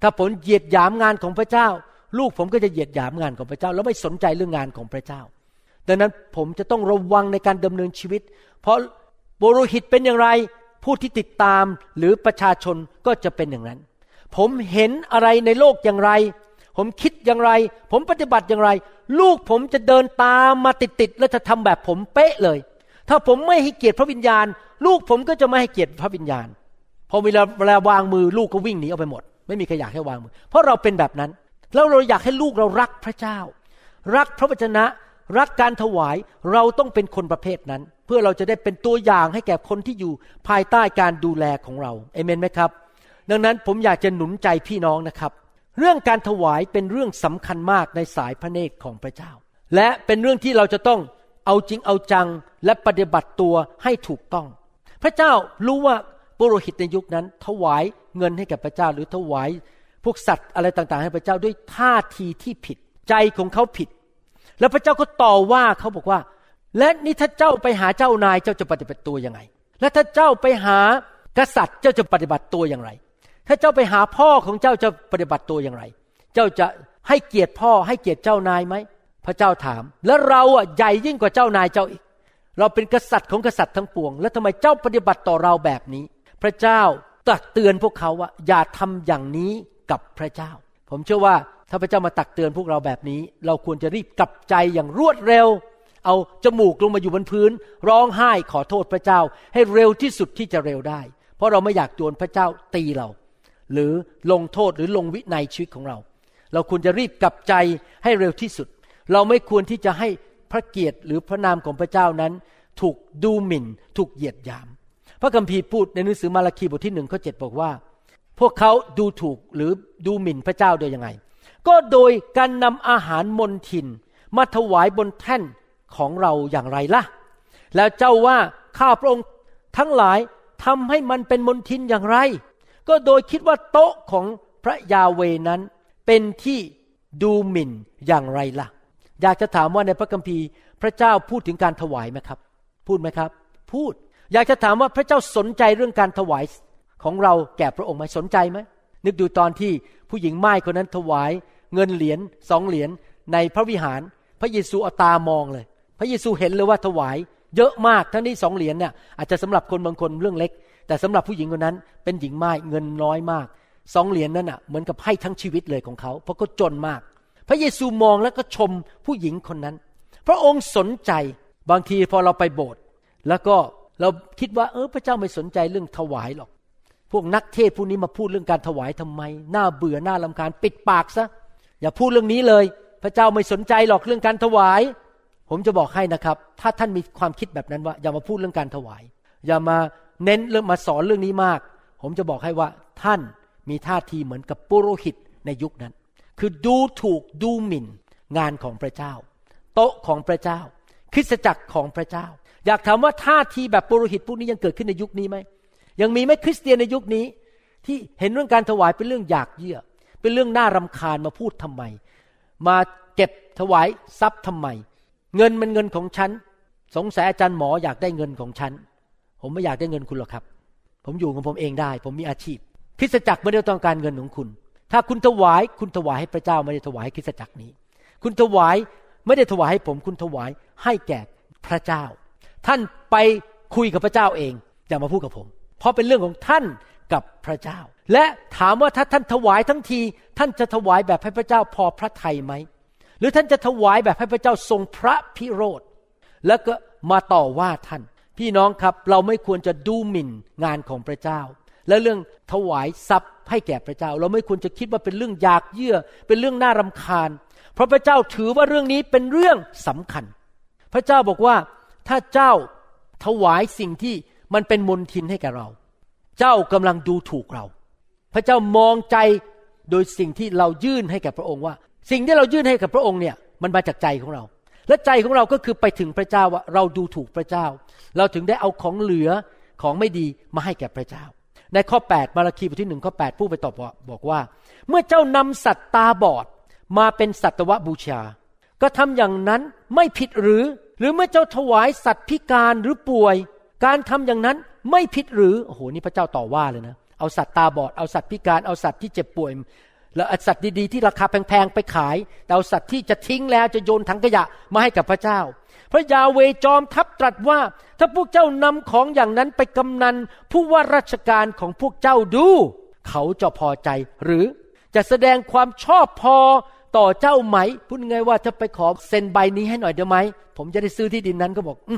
ถ้าผมเหยียดหยามงานของพระเจ้า ลูกผมก็จะเหยียดหยามงานของพระเจ้า แล้วไม่สนใจเรื่องงานของพระเจ้า ดังนั้นผมจะต้องระวังในการดำเนินชีวิต เพราะบุรุหิตเป็นอย่างไร ผู้ที่ติดตามหรือประชาชนก็จะเป็นอย่างนั้น ผมเห็นอะไรในโลกอย่างไร ผมคิดอย่างไร ผมปฏิบัติอย่างไร ลูกผมจะเดินตามมาติดๆและจะทำแบบผมเป๊ะเลย ถ้าผมไม่ให้เกียรติพระวิญญาณ ลูกผมก็จะไม่ให้เกียรติพระวิญญาณ พอเวลาเวลาวางมือลูกก็วิ่งหนีเอาไปหมด ไม่มีใครอยากให้วางมือ เพราะเราเป็นแบบนั้น แล้วเราอยากให้ลูกเรารักพระเจ้า รักพระวจนะ รักการถวายเราต้องเป็นคนประเภทนั้น เพื่อเราจะได้เป็นตัวอย่างให้แก่คนที่อยู่ภายใต้การดูแลของเราเอเมนไหมครับ ดังนั้นผมอยากจะหนุนใจพี่น้องนะครับ เรื่องการถวายเป็นเรื่องสำคัญมากในสายพระเนตรของพระเจ้า และเป็นเรื่องที่เราจะต้องเอาจริงเอาจังและปฏิบัติตัวให้ถูกต้อง พระเจ้ารู้ว่า ปุโรหิตในยุคนั้น ถวายเงินให้กับพระเจ้า หรือถวายพวกสัตว์อะไรต่างๆ ให้พระเจ้าด้วยท่าทีที่ผิด ใจของเขาผิด แล้วพระเจ้าก็ต่อว่าเขาบอกว่า และนี่ถ้าเจ้าไปหาเจ้านายเจ้าจะปฏิบัติตัวยังไง และถ้าเจ้าไปหากษัตริย์เจ้าจะปฏิบัติตัวอย่างไร ถ้าเจ้าไปหาพ่อของเจ้าจะปฏิบัติตัวอย่างไร เจ้าจะให้เกียรติพ่อให้เกียรติเจ้านายไหมพระเจ้าถาม แล้วเราอะใหญ่ยิ่งกว่าเจ้านายเจ้าอีก เราเป็นกษัตริย์ของกษัตริย์ทั้งปวง แล้วทำไมเจ้าปฏิบัติต่อเราแบบนี้ ระเจ้าตักเตือนพวกเขาว่า อย่าทำอย่างนี้กับพระเจ้า ผมเชื่อว่าถ้าพระเจ้ามาตักเตือนพวกเราแบบนี้ เราควรจะรีบกลับใจอย่างรวดเร็ว เอาจมูกลงมาอยู่บนพื้น ร้องไห้ขอโทษพระเจ้า ให้เร็วที่สุดที่จะเร็วได้ เพราะเราไม่อยากโดนพระเจ้าตีเรา หรือลงโทษหรือลงวินัยชีวิตของเรา เราควรจะรีบกลับใจให้เร็วที่สุด เราไม่ควรที่จะให้พระเกียรติหรือพระนามของพระเจ้านั้น ถูกดูหมิ่น ถูกเหยียดหยาม ระคัมภีร์พูดในหนังสือมาราคีบทที่หนึ่งข้อเจ็ดบอกว่า พวกเขาดูถูกหรือดูหมิ่นพระเจ้าโดยยังไง ก็โดยการนำอาหารมนทิน มาถวายบนแท่นของเราอย่างไรล่ะ แล้วเจ้าว่าข้าพระองค์ทั้งหลายทำให้มันเป็นมนทินอย่างไร ก็โดยคิดว่าโต๊ะของพระยาเวนั้นเป็นที่ดูหมิ่นอย่างไรล่ะ อยากจะถามว่าในพระคัมภีร์พระเจ้าพูดถึงการถวายไหมครับ พูดไหมครับ พูด อยากจะถามว่าพระเจ้าสนใจเรื่องการถวายของเราแก่พระองค์ไหมสนใจไหมนึกดูตอนที่ผู้หญิงไม้คนนั้นถวายเงินเหรียญสองเหรียญในพระวิหาร พระเยซูเอาตามองเลย พระเยซูเห็นเลยว่าถวายเยอะมากทั้งนี้สองเหรียญเนี่ยอาจจะสำหรับคนบางคนเรื่องเล็ก แต่สำหรับผู้หญิงคนนั้นเป็นหญิงไม้เงินน้อยมากสองเหรียญนั้นอะเหมือนกับให้ทั้งชีวิตเลยของเขา เพราะเขาจนมาก พระเยซูมองแล้วก็ชมผู้หญิงคนนั้น พระองค์สนใจบางทีพอเราไปโบสถ์แล้วก็ เราคิดว่าเออพระเจ้าไม่สนใจเรื่องถวายหรอก พวกนักเทศพวกนี้มาพูดเรื่องการถวายทำไมน่าเบื่อหน้าลำคาญปิดปากซะ อย่าพูดเรื่องนี้เลย พระเจ้าไม่สนใจหรอกเรื่องการถวาย ผมจะบอกให้นะครับ ถ้าท่านมีความคิดแบบนั้นว่า อย่ามาพูดเรื่องการถวาย อย่ามาเน้นเรื่องมาสอนเรื่องนี้มาก ผมจะบอกให้ว่าท่านมีท่าทีเหมือนกับปุโรหิตในยุคนั้น คือดูถูกดูหมิ่นงานของพระเจ้า โต๊ะของพระเจ้า คริสตจักรของพระเจ้า อยากถามว่าท่าทีแบบปุโรหิตพวกนี้ยังเกิดขึ้นในยุคนี้ไหมยังมีไหมคริสเตียนในยุคนี้ ที่เห็นเรื่องการถวายเป็นเรื่องอยากเยื่อ เป็นเรื่องน่ารำคาญมาพูดทำไม มาเก็บถวายทรัพย์ทำไม เงินมันเงินของฉันสงสัยอาจารย์หมออยากได้เงินของฉันผมไม่อยากได้เงินคุณหรอกครับ ผมอยู่ของผมเองได้ ผมมีอาชีพคริสตจักรไม่ได้ต้องการเงินของคุณ ถ้าคุณถวายคุณถวายให้พระเจ้าไม่ได้ถวายให้คริสตจักรนี้ คุณถวายไม่ได้ถวายให้ผม คุณถวายให้แก่พระเจ้า ท่านไปคุยกับพระเจ้าเอง อย่ามาพูดกับผม เพราะเป็นเรื่องของท่านกับพระเจ้า และถามว่าถ้าท่านถวายทั้งที ท่านจะถวายแบบให้พระเจ้าพอพระทัยไหม หรือท่านจะถวายแบบให้พระเจ้าทรงพระพิโรธ แล้วก็มาต่อว่าท่าน พี่น้องครับเราไม่ควรจะดูหมิ่นงานของพระเจ้า และเรื่องถวายทรัพย์ให้แก่พระเจ้า เราไม่ควรจะคิดว่าเป็นเรื่องอยากเยื่อ เป็นเรื่องน่ารำคาญ เพราะพระเจ้าถือว่าเรื่องนี้เป็นเรื่องสำคัญ พระเจ้าบอกว่า ถ้าเจ้าถวายสิ่งที่มันเป็นมนทินให้แก่เรา เจ้ากำลังดูถูกเรา พระเจ้ามองใจโดยสิ่งที่เรายื่นให้แก่พระองค์ว่า สิ่งที่เรายื่นให้กับพระองค์เนี่ยมันมาจากใจของเรา และใจของเราก็คือไปถึงพระเจ้าว่าเราดูถูกพระเจ้า เราถึงได้เอาของเหลือของไม่ดีมาให้แก่พระเจ้า ในข้อ 8 มาราคีบทที่หนึ่งข้อ 8 ผู้ไปตอบบอกว่า เมื่อเจ้านำสัตว์ตาบอดมาเป็นสัตวบูชา ก็ทำอย่างนั้นไม่ผิดหรือ หรือเมื่อเจ้าถวายสัตว์พิการหรือป่วย การทำอย่างนั้นไม่ผิดหรือโอ้โหนี่พระเจ้าต่อว่าเลยนะเอาสัตว์ตาบอดเอาสัตว์พิการเอาสัตว์ที่เจ็บป่วย แล้วสัตว์ดีๆที่ราคาแพงๆไปขายแต่เอาสัตว์ที่จะทิ้งแล้วจะโยนถังขยะมาให้กับพระเจ้า พระยาเวจอมทัพตรัสว่า ถ้าพวกเจ้านำของอย่างนั้นไปกำนัน ผู้ว่าราชการของพวกเจ้าดู เขาจะพอใจหรือจะแสดงความชอบพอ ต่อเจ้าไหม พูดไงว่าจะไปขอเซ็นใบนี้ให้หน่อยได้ไหม ผมจะได้ซื้อที่ดินนั้นก็บอกอ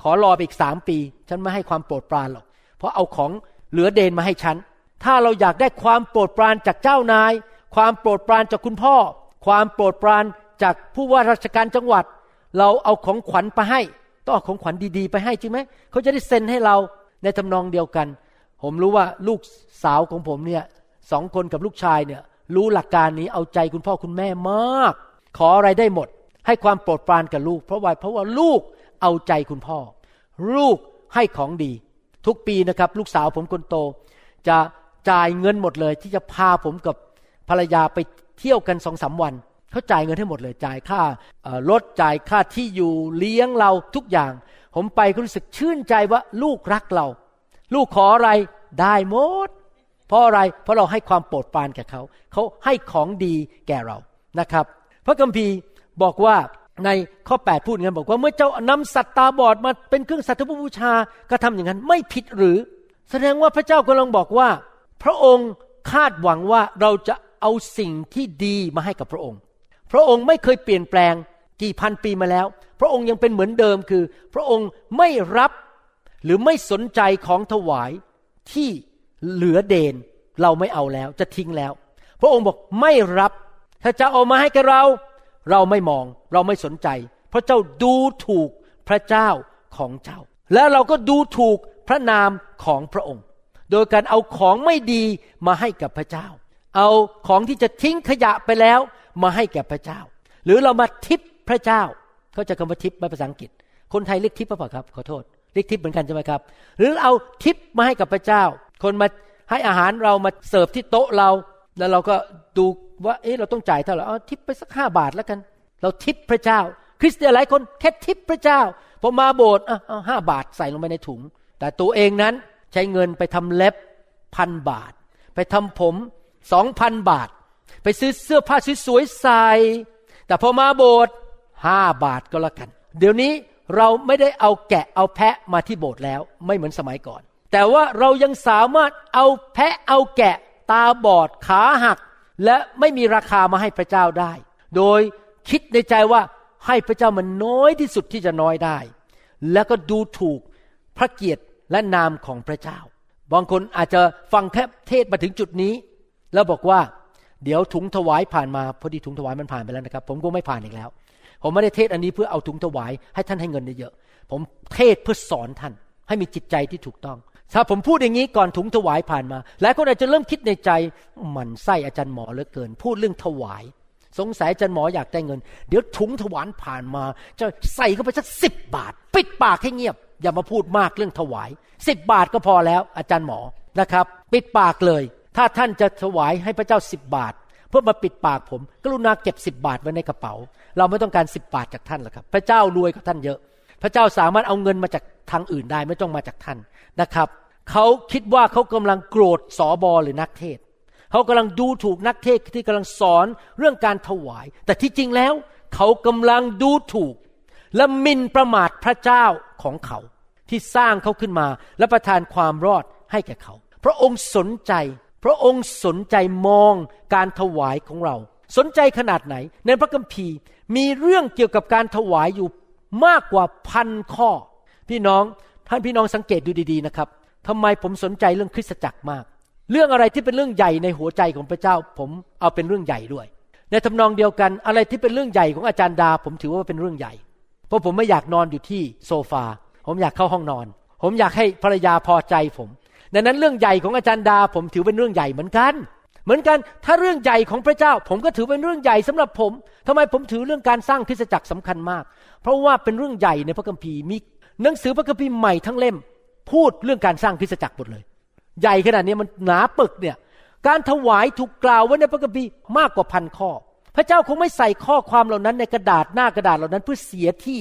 ขอรอไปอีกสามปี ฉันไม่ให้ความโปรดปรานหรอก เพราะเอาของเหลือเดนมาให้ฉัน ถ้าเราอยากได้ความโปรดปรานจากเจ้านาย ความโปรดปรานจากคุณพ่อ ความโปรดปรานจากผู้ว่าราชการจังหวัด เราเอาของขวัญไปให้ ต้องเอาของขวัญดีๆ ไปให้จริงไหม เขาจะได้เซ็นให้เราในทำนองเดียวกัน ผมรู้ว่าลูกสาวของผมเนี่ยสองคนกับลูกชายเนี่ย รู้หลักการนี้เอาใจคุณพ่อคุณแม่มาก ขออะไรได้หมด ให้ความโปรดปรานกับลูก เพราะว่าเพราะว่าลูกเอาใจคุณพ่อ ลูกให้ของดี ทุกปีนะครับ ลูกสาวผมคนโต จะจ่ายเงินหมดเลย ที่จะพาผมกับภรรยาไปเที่ยวกันสองสาวันเขาจ่ายเงินให้หมดเลยจ่ายค่ารถจ่ายค่าที่อยู่เลี้ยงเราทุกอย่าง ผมไปก็รู้สึกชื่นใจว่าลูกรักเรา ลูกขออะไรได้หมด ราะอะไรเพราะเราให้ความโปรดปรานแก่เขา เขาให้ของดีแก่เรานะครับ พระคัมภีร์บอกว่าในข้อ 8 พูดงั้นบอกว่าเมื่อเจ้านำสัตว์ตาบอดมาเป็นเครื่องสัตว์บูชาก็ทำอย่างนั้นไม่ผิดหรือ แสดงว่าพระเจ้ากำลังบอกว่า พระองค์คาดหวังว่าเราจะเอาสิ่งที่ดีมาให้กับพระองค์ พระองค์ไม่เคยเปลี่ยนแปลงกี่พันปีมาแล้ว พระองค์ยังเป็นเหมือนเดิมคือ พระองค์ไม่รับหรือไม่สนใจของถวายที่ เหลือเดนเราไม่เอาแล้วจะทิ้งแล้ว พระองค์บอกไม่รับ ถ้าจะเอามาให้กับเรา เราไม่มองเราไม่สนใจ เพราะเจ้าดูถูกพระเจ้าของเจ้า แล้วเราก็ดูถูกพระนามของพระองค์ โดยการเอาของไม่ดีมาให้กับพระเจ้า เอาของที่จะทิ้งขยะไปแล้วมาให้แก่พระเจ้า หรือเรามาทิปพระเจ้าเขาจะคำว่าทิปมาภาษาอังกฤษ คนไทยเรียกทิปป่ะครับขอโทษเรียกทิปเหมือนกันใช่ไหมครับ หรือเอาทิปมาให้กับพระเจ้า คนมาให้อาหารเรามาเสิร์ฟที่โต๊ะเรา แล้วเราก็ดูว่าเอ๊ะเราต้องจ่ายเท่าไหร่เอาทิปไปสักห้าบาทแล้วกัน เราทิปพระเจ้า คริสเตียนหลายคนแค่ทิปพระเจ้าพอมาโบสถ์อะห้าบาทใส่ลงไปในถุง แต่ตัวเองนั้นใช้เงินไปทำเล็บพันบาท ไปทำผมสองพันบาท ไปซื้อเสื้อผ้าสวยๆใส่แต่พอมาโบสถ์ห้าบาทก็แล้วกัน เดี๋ยวนี้เราไม่ได้เอาแกะเอาแพะมาที่โบสถ์แล้ว ไม่เหมือนสมัยก่อน แต่ว่าเรายังสามารถเอาแพะเอาแกะ ตาบอดขาหัก และไม่มีราคามาให้พระเจ้าได้ โดยคิดในใจว่าให้พระเจ้ามันน้อยที่สุดที่จะน้อยได้ แล้วก็ดูถูกพระเกียรติและนามของพระเจ้า บางคนอาจจะฟังแค่เทศมาถึงจุดนี้ แล้วบอกว่า เดี๋ยวถุงถวายผ่านมาพอดีถุงถวายมันผ่านไปแล้วนะครับ ผมก็ไม่ผ่านอีกแล้ว ผมไม่ได้เทศอันนี้เพื่อเอาถุงถวายให้ท่านให้เงินเยอะผมเทศเพื่อสอนท่าน ให้มีจิตใจที่ถูกต้อง ถ้าผมพูดอย่างนี้ก่อนถุงถวายผ่านมาหลายคนอาจจะเริ่มคิดในใจมันไส้อาจารย์หมอเหลือเกิน พูดเรื่องถวาย สงสัยอาจารย์หมออยากได้เงิน เดี๋ยวถุงถวายผ่านมา จะใส่เข้าไปสักสิบบาท ปิดปากให้เงียบ อย่ามาพูดมากเรื่องถวายสิบบาทก็พอแล้ว อาจารย์หมอนะครับ ปิดปากเลย ถ้าท่านจะถวายให้พระเจ้าสิบบาทเพื่อมาปิดปากผม กรุณาเก็บสิบบาทไว้ในกระเป๋า เราไม่ต้องการสิบบาทจากท่านหรอกครับ พระเจ้ารวยกว่าท่านเยอะ พระเจ้าสามารถเอาเงินมาจากทางอื่นได้ไม่ต้องมาจากท่าน นะครับเขาคิดว่าเขากำลังโกรธสอบอหรือนักเทศเขากำลังดูถูกนักเทศที่กำลังสอนเรื่องการถวาย แต่ที่จริงแล้ว เขากำลังดูถูก และมินประมาทพระเจ้าของเขา ที่สร้างเขาขึ้นมาและประทานความรอดให้แก่เขา พระองค์สนใจ พระองค์สนใจมองการถวายของเรา สนใจขนาดไหน ในพระคัมภีร์มีเรื่องเกี่ยวกับการถวายอยู่มากกว่าพันข้อ พี่น้อง ท่านพี่น้องสังเกตดูดีๆนะครับทำไมผมสนใจเรื่องคริสตจักรมาก เรื่องอะไรที่เป็นเรื่องใหญ่ในหัวใจของพระเจ้า ผมเอาเป็นเรื่องใหญ่ด้วย ในทำนองเดียวกันอะไรที่เป็นเรื่องใหญ่ของอาจารย์ดา ผมถือว่าเป็นเรื่องใหญ่ เพราะผมไม่อยากนอนอยู่ที่โซฟา ผมอยากเข้าห้องนอน ผมอยากให้ภรรยาพอใจผมดังนั้นเรื่องใหญ่ของอาจารย์ดา ผมถือเป็นเรื่องใหญ่เหมือนกัน เหมือนกันถ้าเรื่องใหญ่ของพระเจ้า ผมก็ถือเป็นเรื่องใหญ่สำหรับผมทำไมผมถือเรื่องการสร้างคริสตจักรสำคัญมาก เพราะว่าเป็นเรื่องใหญ่ในพระคัมภีร์มี หนังสือพระคัมภีร์ใหม่ทั้งเล่ม พูดเรื่องการสร้างคริสตจักรหมดเลย ใหญ่ขนาดนี้มันหนาปึกเนี่ย การถวายถูกกล่าวไว้ในพระคัมภีร์มากกว่าพันข้อ พระเจ้าคงไม่ใส่ข้อความเหล่านั้นในกระดาษหน้ากระดาษเหล่านั้นเพื่อเสียที่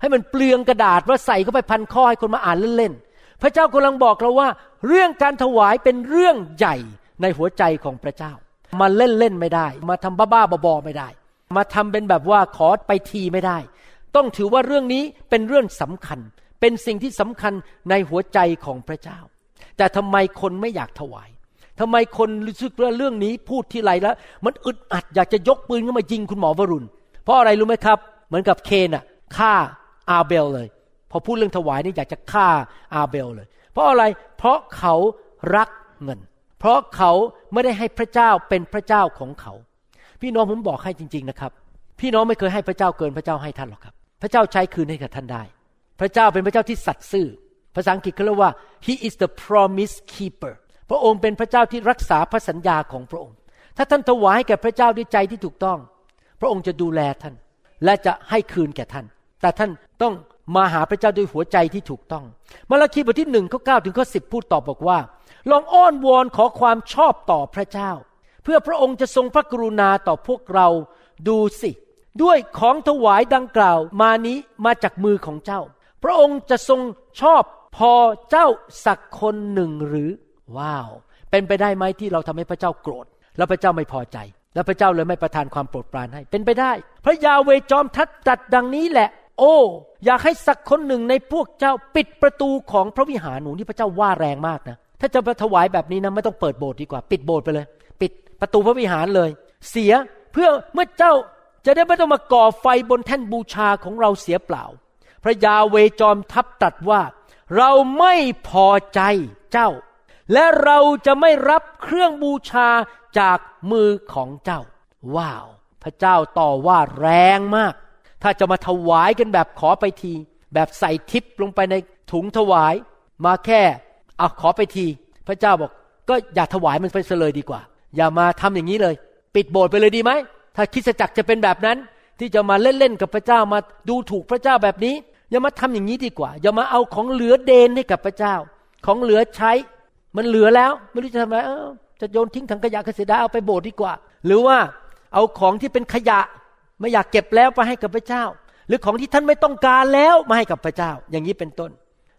ให้มันเปลืองกระดาษว่าใส่เข้าไปพันข้อให้คนมาอ่านเล่นๆพระเจ้ากำลังบอกเราว่า เรื่องการถวายเป็นเรื่องใหญ่ในหัวใจของพระเจ้า มาเล่นเล่นไม่ได้ มาทำบ้าๆบอๆไม่ได้ มาทำเป็นแบบว่าขอไปทีไม่ได้ ต้องถือว่าเรื่องนี้เป็นเรื่องสำคัญ เป็นสิ่งที่สำคัญในหัวใจของพระเจ้า แต่ทำไมคนไม่อยากถวายทำไมคนรู้สึกว่าเรื่องนี้พูดที่ไรแล้ว มันอึดอัดอยากจะยกปืนขึ้นมายิงคุณหมอวรุณ เพราะอะไรรู้ไหมครับ เหมือนกับเคนอะฆ่าอาเบลเลย พอพูดเรื่องถวายนี่อยากจะฆ่าอาเบลเลย เพราะอะไร เพราะเขารักเงิน เพราะเขาไม่ได้ให้พระเจ้าเป็นพระเจ้าของเขา พี่น้องผมบอกให้จริง ๆนะครับ พี่น้องไม่เคยให้พระเจ้าเกินพระเจ้าให้ท่านหรอกครับ พระเจ้าใช้คืนให้กับท่านได้ พระเจ้าเป็นพระเจ้าที่สัตย์ซื่อ ภาษาอังกฤษเขาเรียกว่า he is the promise keeper พระองค์เป็นพระเจ้าที่รักษาพระสัญญาของพระองค์ ถ้าท่านถวายแก่พระเจ้าด้วยใจที่ถูกต้อง พระองค์จะดูแลท่าน และจะให้คืนแก่ท่าน แต่ท่านต้องมาหาพระเจ้าด้วยหัวใจที่ถูกต้อง มาระคีบทที่หนึ่งข้อเก้าถึงข้อสิบพูดตอบบอกว่า ลองอ้อนวอนขอความชอบต่อพระเจ้า เพื่อพระองค์จะทรงพระกรุณาต่อพวกเราดูสิ ด้วยของถวายดังกล่าวมานี้มาจากมือของเจ้า พระองค์จะทรงชอบพอเจ้าสักคนหนึ่งหรือ ว้าว เป็นไปได้ไหมที่เราทำให้พระเจ้าโกรธ แล้วพระเจ้าไม่พอใจ แล้วพระเจ้าเลยไม่ประทานความโปรดปรานให้ เป็นไปได้ พระยาเวจอมทัดตัดดังนี้แหละ โอ้ อยากให้สักคนหนึ่งในพวกเจ้าปิดประตูของพระวิหารหนูนี่พระเจ้าว่าแรงมากนะ ถ้าจะมาถวายแบบนี้นะไม่ต้องเปิดโบสถ์ดีกว่า ปิดโบสถ์ไปเลย ปิดประตูพระวิหารเลย เสียเพื่อเมื่อเจ้า จะได้ไม่ต้องมาก่อไฟบนแท่นบูชาของเราเสียเปล่า พระยาเวจอมทัพตัดว่า เราไม่พอใจเจ้า และเราจะไม่รับเครื่องบูชาจากมือของเจ้า ว้าว พระเจ้าต่อว่าแรงมาก ถ้าจะมาถวายกันแบบขอไปที แบบใส่ทิปลงไปในถุงถวาย มาแค่เอาขอไปที พระเจ้าบอกก็อย่าถวายมันไปเลยดีกว่า อย่ามาทำอย่างนี้เลย ปิดโบสถ์ไปเลยดีไหม ถ้าคิดจักรจะเป็นแบบนั้น ที่จะมาเล่นๆกับพระเจ้ามาดูถูกพระเจ้าแบบนี้ อย่ามาทำอย่างนี้ดีกว่า อย่ามาเอาของเหลือเดนให้กับพระเจ้า ของเหลือใช้ มันเหลือแล้ว ไม่รู้จะทำไงเออจะโยนทิ้งถังขยะก็เสียดายเอาไปโบสถ์ดีกว่า หรือว่าเอาของที่เป็นขยะไม่อยากเก็บแล้วไปให้กับพระเจ้า หรือของที่ท่านไม่ต้องการแล้วมาให้กับพระเจ้า อย่างนี้เป็นต้น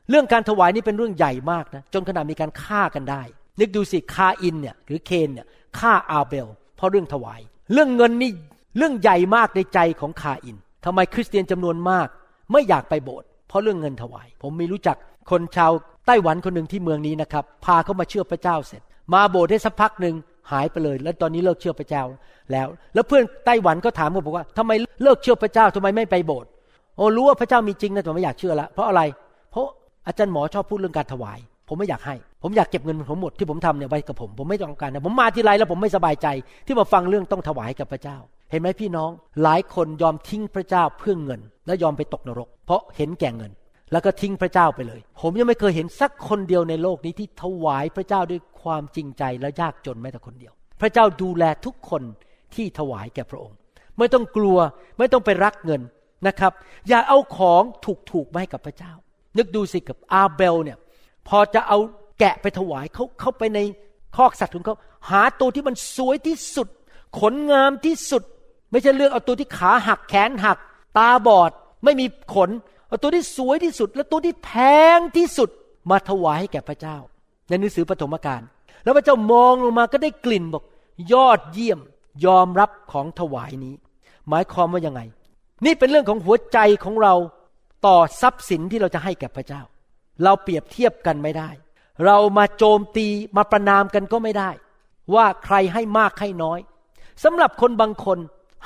เรื่องการถวายนี่เป็นเรื่องใหญ่มากนะจนขนาดมีการฆ่ากันได้ นึกดูสิคาอินเนี่ยหรือเคนเนี่ยฆ่าอาเบล เพราะเรื่องถวาย เรื่องเงินนี่เรื่องใหญ่มากในใจของคาอินทำไมคริสเตียนจำนวนมาก ไม่อยากไปโบสถ์เพราะเรื่องเงินถวาย ผมมีรู้จักคนชาวไต้หวันคนหนึ่งที่เมืองนี้นะครับ พาเขามาเชื่อพระเจ้าเสร็จ มาโบสถ์ได้สักพักหนึ่งหายไปเลย แล้วตอนนี้เลิกเชื่อพระเจ้าแล้ว แล้วเพื่อนไต้หวันก็ถามผมบอกว่าทำไมเลิกเชื่อพระเจ้าทำไมไม่ไปโบสถ์โอ้รู้ว่าพระเจ้ามีจริงนะแต่ไม่อยากเชื่อล้วเพราะอะไร เพราะอาจารย์หมอชอบพูดเรื่องการถวาย ผมไม่อยากให้ ผมอยากเก็บเงินผมหมดที่ผมทำเนี่ยไว้กับผม ผมไม่ต้องการนะผมมาที่ไรแล้วผมไม่สบายใจ ที่มาฟังเรื่องต้องถวายกับพระเจ้า เห็นไหมพี่น้อง หลายคนยอมทิ้งพระเจ้าเพื่อเงิน และยอมไปตกนรก เพราะเห็นแก่เงิน แล้วก็ทิ้งพระเจ้าไปเลย ผมยังไม่เคยเห็นสักคนเดียวในโลกนี้ที่ถวายพระเจ้าด้วยความจริงใจและยากจนแม้แต่คนเดียว พระเจ้าดูแลทุกคนที่ถวายแก่พระองค์ ไม่ต้องกลัวไม่ต้องไปรักเงินนะครับ อย่าเอาของถูกๆมาให้กับพระเจ้า นึกดูสิกับอาเบลเนี่ย พอจะเอาแกะไปถวายเขาเข้าไปในคอกสัตว์ของเขาหาตัวที่มันสวยที่สุด ขนงามที่สุด ไม่ใช่เลือกเอาตัวที่ขาหักแขนหัก ตาบอดไม่มีขนเอาตัวที่สวยที่สุด และตัวที่แพงที่สุดมาถวายให้แก่พระเจ้า ในหนังสือปฐมกาลแล้วพระเจ้ามองลงมาก็ได้กลิ่นบอก ยอดเยี่ยมยอมรับของถวายนี้ หมายความว่ายังไง นี่เป็นเรื่องของหัวใจของเราต่อทรัพย์สินที่เราจะให้แก่พระเจ้า เราเปรียบเทียบกันไม่ได้ เรามาโจมตีมาประนามกันก็ไม่ได้ ว่าใครให้มากให้น้อยสำหรับคนบางคน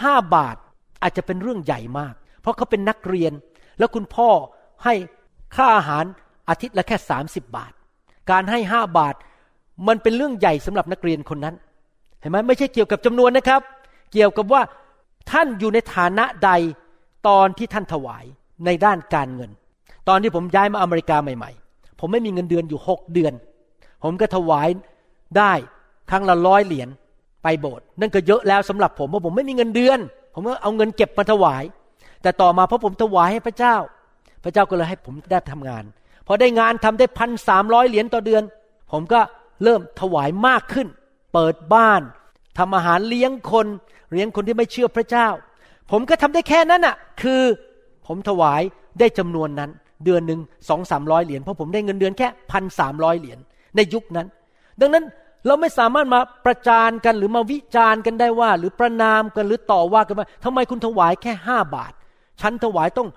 ห้าบาทอาจจะเป็นเรื่องใหญ่มาก เพราะเขาเป็นนักเรียน แล้วคุณพ่อให้ค่าอาหารอาทิตย์ละแค่สามสิบบาท การให้ห้าบาทมันเป็นเรื่องใหญ่สำหรับนักเรียนคนนั้น เห็นไหมไม่ใช่เกี่ยวกับจำนวนนะครับ เกี่ยวกับว่าท่านอยู่ในฐานะใดตอนที่ท่านถวายในด้านการเงิน ตอนที่ผมย้ายมาอเมริกาใหม่ ๆ ผมไม่มีเงินเดือนอยู่หกเดือน ผมก็ถวายได้ครั้งละร้อยเหรียญไปโบสถ์นั่นก็เยอะแล้วสำหรับผมเพราะผมไม่มีเงินเดือน ผมก็เอาเงินเก็บมาถวาย แต่ต่อมาเพราะผมถวายให้พระเจ้า พระเจ้าก็เลยให้ผมได้ทำงานพอได้งานทำได้พันสามร้อยเหรียญต่อเดือน ผมก็เริ่มถวายมากขึ้น เปิดบ้านทำอาหารเลี้ยงคนเลี้ยงคนที่ไม่เชื่อพระเจ้า ผมก็ทำได้แค่นั้นอะ คือผมถวายได้จำนวนนั้น เดือนหนึ่งสองสามร้อยเหรียญเพราะผมได้เงินเดือนแค่พันสามร้อยเหรียญในยุคนั้น ดังนั้นเราไม่สามารถมาประจานกันหรือมาวิจารณ์กันได้ว่า หรือประนามกันหรือต่อว่ากันว่าทำไมคุณถวายแค่ห้าบาท ฉันถวายต้อง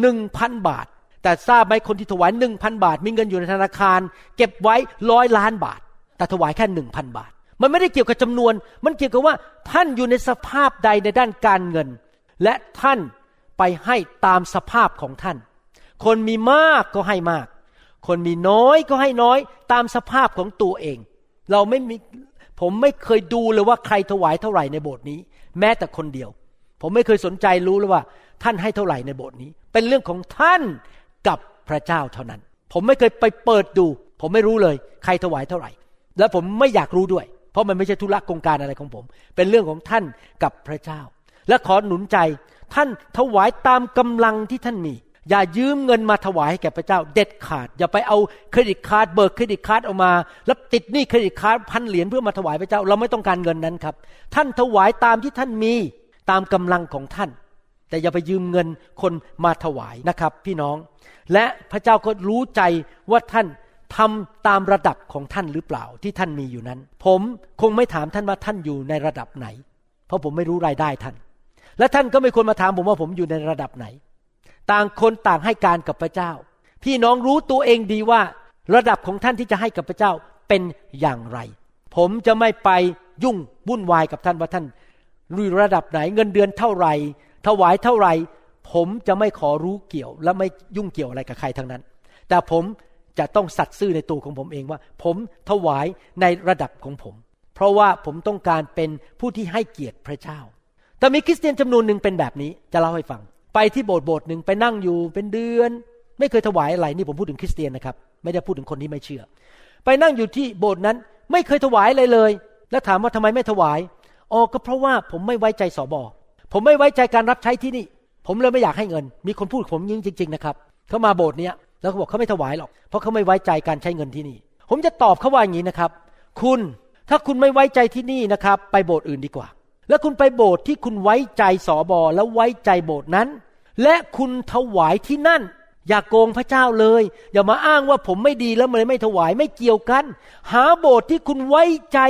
หนึ่งพันบาท แต่ทราบไหมคนที่ถวายหนึ่งพันบาท มีเงินอยู่ในธนาคาร เก็บไว้ร้อยล้านบาท แต่ถวายแค่หนึ่งพันบาท มันไม่ได้เกี่ยวกับจำนวน มันเกี่ยวกับว่าท่านอยู่ในสภาพใดในด้านการเงิน และท่านไปให้ตามสภาพของท่าน คนมีมากก็ให้มาก คนมีน้อยก็ให้น้อย ตามสภาพของตัวเอง เราไม่มีผมไม่เคยดูเลยว่าใครถวายเท่าไหร่ในโบสถ์นี้ แม้แต่คนเดียว ผมไม่เคยสนใจรู้เลยว่า ท่านให้เท่าไหร่ในโบสถ์นี้ เป็นเรื่องของท่านกับพระเจ้าเท่านั้น ผมไม่เคยไปเปิดดู ผมไม่รู้เลย ใครถวายเท่าไหร่ และผมไม่อยากรู้ด้วย เพราะมันไม่ใช่ธุระกงการอะไรของผม เป็นเรื่องของท่านกับพระเจ้า และขอหนุนใจท่านถวายตามกำลังที่ท่านมี อย่ายืมเงินมาถวายให้แก่พระเจ้า เด็ดขาด อย่าไปเอา credit card เบิก credit card ออกมา แล้วติดหนี้ credit card พันเหรียญเพื่อมาถวายพระเจ้า เราไม่ต้องการเงินนั้นครับ ท่านถวายตามที่ท่านมีตามกำลังของท่าน แต่อย่าไปยืมเงินคนมาถวายนะครับ พี่น้อง และพระเจ้าก็รู้ใจว่าท่านทำตามระดับของท่านหรือเปล่าที่ท่านมีอยู่นั้น ผมคงไม่ถามท่านว่าท่านอยู่ในระดับไหน เพราะผมไม่รู้รายได้ท่าน และท่านก็ไม่ควรมาถามผมว่าผมอยู่ในระดับไหน ต่างคนต่างให้การกับพระเจ้า พี่น้องรู้ตัวเองดีว่า ระดับของท่านที่จะให้กับพระเจ้าเป็นอย่างไร ผมจะไม่ไปยุ่งวุ่นวายกับท่านว่าท่านรู้ระดับไหนเงินเดือนเท่าไหร่ถวายเท่าไหร่ผมจะไม่ขอรู้เกี่ยว และไม่ยุ่งเกี่ยวอะไรกับใครทั้งนั้น แต่ผมจะต้องสัตย์ซื่อในตัวของผมเองว่า ผมถวายในระดับของผม เพราะว่าผมต้องการเป็นผู้ที่ให้เกียรติพระเจ้า แต่มีคริสเตียนจำนวนหนึ่งเป็นแบบนี้จะเล่าให้ฟัง ไปที่โบสถ์โบสถ์หนึ่งไปนั่งอยู่เป็นเดือน ไม่เคยถวายอะไรนี่ผมพูดถึงคริสเตียนนะครับ ไม่ได้พูดถึงคนที่ไม่เชื่อ ไปนั่งอยู่ที่โบสถ์นั้น ไม่เคยถวายอะไรเลย แล้วถามว่าทำไมไม่ถวายอ๋อก็เพราะว่าผมไม่ไว้ใจสอบอผมไม่ไว้ใจการรับใช้ที่นี่ ผมเลยไม่อยากให้เงิน มีคนพูดผมยิงจริง ๆ นะครับเขามาโบสถ์เนี้ยแล้วเขาบอกเขาไม่ถวายหรอกเพราะเขาไม่ไว้ใจการใช้เงินที่นี่ ผมจะตอบเขาว่าอย่างนี้นะครับ คุณถ้าคุณไม่ไว้ใจที่นี่นะครับ ไปโบสถ์อื่นดีกว่า แล้วคุณไปโบสถ์ที่คุณไว้ใจสอบอแล้วไว้ใจโบสถ์นั้น และคุณถวายที่นั่น อย่ากโกงพระเจ้าเลย อย่ามาอ้างว่าผมไม่ดีแล้วมันไม่ถวายไม่เกี่ยวกัน หาโบสถ์ที่คุณไว้ใจ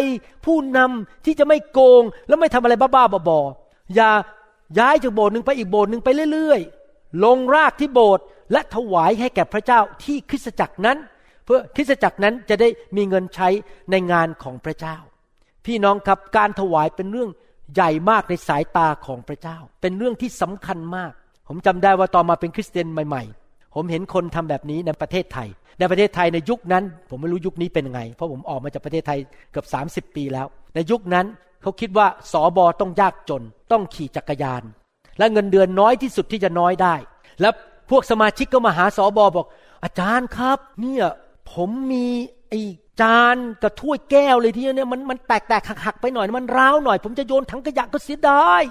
ผู้นำที่จะไม่โกงแล้วไม่ทำอะไรบ้าๆบอๆอย่าย้ายจากโบสถ์หนึ่งไปอีกโบสถ์หนึ่งไปเรื่อยๆ ลงรากที่โบสถ์และถวายให้แก่พระเจ้าที่คริสตจักรนั้น เพื่อคริสตจักรนั้นจะได้มีเงินใช้ในงานของพระเจ้า พี่น้องครับการถวายเป็นเรื่อง ใหญ่มากในสายตาของพระเจ้า เป็นเรื่องที่สำคัญมาก ผมจำได้ว่าตอนมาเป็นคริสเตียนใหม่ ๆ ผมเห็นคนทำแบบนี้ในประเทศไทย ในประเทศไทยในยุคนั้น ผมไม่รู้ยุคนี้เป็นยังไง เพราะผมออกมาจากประเทศไทยเกือบ30 ปีแล้ว ในยุคนั้นเขาคิดว่าสอบอต้องยากจน ต้องขี่จักรยาน และเงินเดือนน้อยที่สุดที่จะน้อยได้ แล้วพวกสมาชิกก็มาหาสอบอบอก อาจารย์ครับ เนี่ยผมมีไอ จานกับถ้วยแก้วเลยที่เนี่ยมันมันแตกแตกหักหักไปหน่อยมันร้าวหน่อย ผมจะโยนถังขยะก็เสียดาย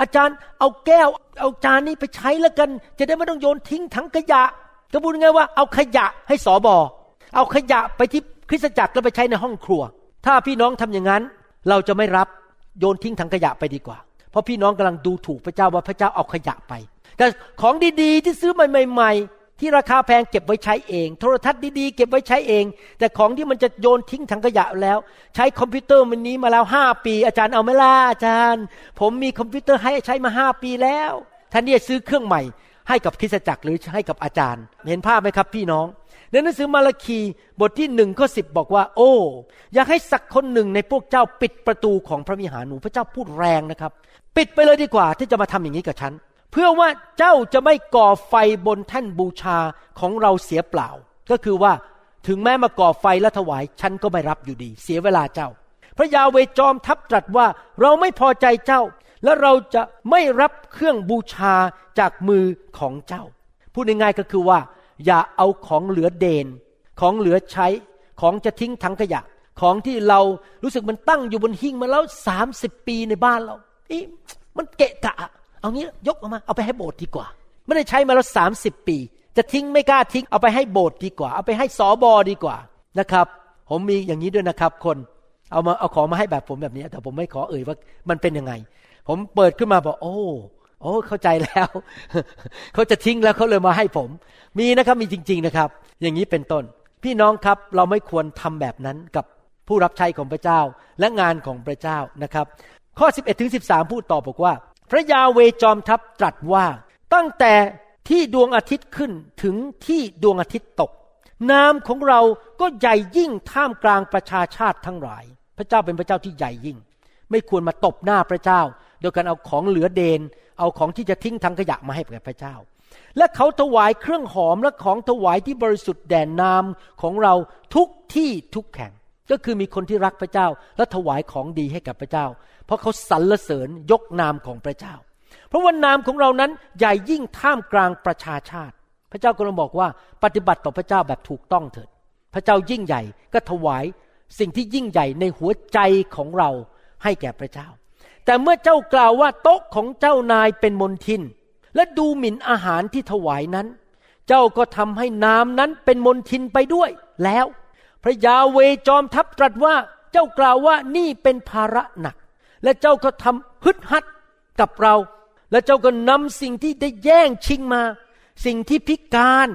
อาจารย์เอาแก้ว เอาจานนี้ไปใช้แล้วกัน จะได้ไม่ต้องโยนทิ้งถังขยะก็พูดง่ายว่าเอาขยะให้สอบอเอาขยะไปที่คริสตจักรแล้วไปใช้ในห้องครัว ถ้าพี่น้องทำอย่างนั้น เราจะไม่รับโยนทิ้งถังขยะไปดีกว่า เพราะพี่น้องกำลังดูถูกพระเจ้าว่าพระเจ้าเอาขยะไป แต่ของดีๆที่ซื้อใหม่ๆ ที่ราคาแพงเก็บไว้ใช้เอง โทรทัศน์ดีๆเก็บไว้ใช้เอง แต่ของที่มันจะโยนทิ้งถังขยะแล้ว ใช้คอมพิวเตอร์อันนี้มาแล้วห้าปี อาจารย์เอาไหมล่ะอาจารย์ ผมมีคอมพิวเตอร์ให้ใช้มาห้าปีแล้วท่านนี่ซื้อเครื่องใหม่ ให้กับคริสตจักรหรือให้กับอาจารย์ เห็นภาพไหมครับพี่น้องในหนังสือมาราคีบทที่หนึ่งข้อสิบบอกว่า โอ้อยากให้สักคนหนึ่งในพวกเจ้าปิดประตูของพระวิหารหนูพระเจ้าพูดแรงนะครับ ปิดไปเลยดีกว่าที่จะมาทำอย่างนี้กับฉัน เพื่อว่าเจ้าจะไม่ก่อไฟบนแท่นบูชาของเราเสียเปล่า ก็คือว่าถึงแม้มาก่อไฟและถวาย ฉันก็ไม่รับอยู่ดี เสียเวลาเจ้า พระยาเวจอมทัพตรัสว่าเราไม่พอใจเจ้า และเราจะไม่รับเครื่องบูชาจากมือของเจ้า พูดง่ายๆก็คือว่า อย่าเอาของเหลือเดน ของเหลือใช้ ของจะทิ้งถังขยะ ของที่เรารู้สึกมันตั้งอยู่บนหิ้งมาแล้วสามสิบปีในบ้านเราอีมันเกะกะ เอางี้ยกออกมาเอาไปให้โบสถ์ดีกว่า ไม่ได้ใช้มาแล้วสามสิบปี จะทิ้งไม่กล้าทิ้งเอาไปให้โบสถ์ดีกว่า เอาไปให้สอบอดีกว่านะครับ ผมมีอย่างนี้ด้วยนะครับคนเอามาเอาของมาให้แบบผมแบบนี้ แต่ผมไม่ขอเอ่ยว่ามันเป็นยังไง ผมเปิดขึ้นมาบอกโอ้โอ้เข้าใจแล้ว เขาจะทิ้งแล้วเขาเลยมาให้ผม มีนะครับมีจริง ๆนะครับ อย่างนี้เป็นต้น พี่น้องครับเราไม่ควรทำแบบนั้นกับผู้รับใช้ของพระเจ้าและงานของพระเจ้านะครับ ข้อ 11ถึง13พูดต่อบอกว่า พระยาเวจอมทัพตรัสว่า ตั้งแต่ที่ดวงอาทิตย์ขึ้นถึงที่ดวงอาทิตย์ตก นามของเราก็ใหญ่ยิ่งท่ามกลางประชาชาติทั้งหลาย พระเจ้าเป็นพระเจ้าที่ใหญ่ยิ่ง ไม่ควรมาตบหน้าพระเจ้า โดยการเอาของเหลือเดน เอาของที่จะทิ้งทางขยะมาให้แก่พระเจ้า และเขาถวายเครื่องหอมและของถวายที่บริสุทธิ์แด่นามของเราทุกที่ทุกแห่งก็คือมีคนที่รักพระเจ้าและถวายของดีให้กับพระเจ้า เพราะเขาสรรเสริญยกนามของพระเจ้า เพราะว่านามของเรานั้นใหญ่ยิ่งท่ามกลางประชาชาติ พระเจ้ากำลังบอกว่าปฏิบัติต่อพระเจ้าแบบถูกต้องเถิด พระเจ้ายิ่งใหญ่ก็ถวายสิ่งที่ยิ่งใหญ่ในหัวใจของเราให้แก่พระเจ้า แต่เมื่อเจ้ากล่าวว่าโต๊ะของเจ้านายเป็นมนทิน และดูหมิ่นอาหารที่ถวายนั้น เจ้าก็ทำให้น้ำนั้นเป็นมนทินไปด้วย แล้ว พระยาเวจอมทัพตรัสว่าเจ้ากล่าวว่านี่เป็นภาระหนัก และเจ้าก็ทำฮึดฮัดกับเรา และเจ้าก็นำสิ่งที่ได้แย่งชิงมา สิ่งที่พิการ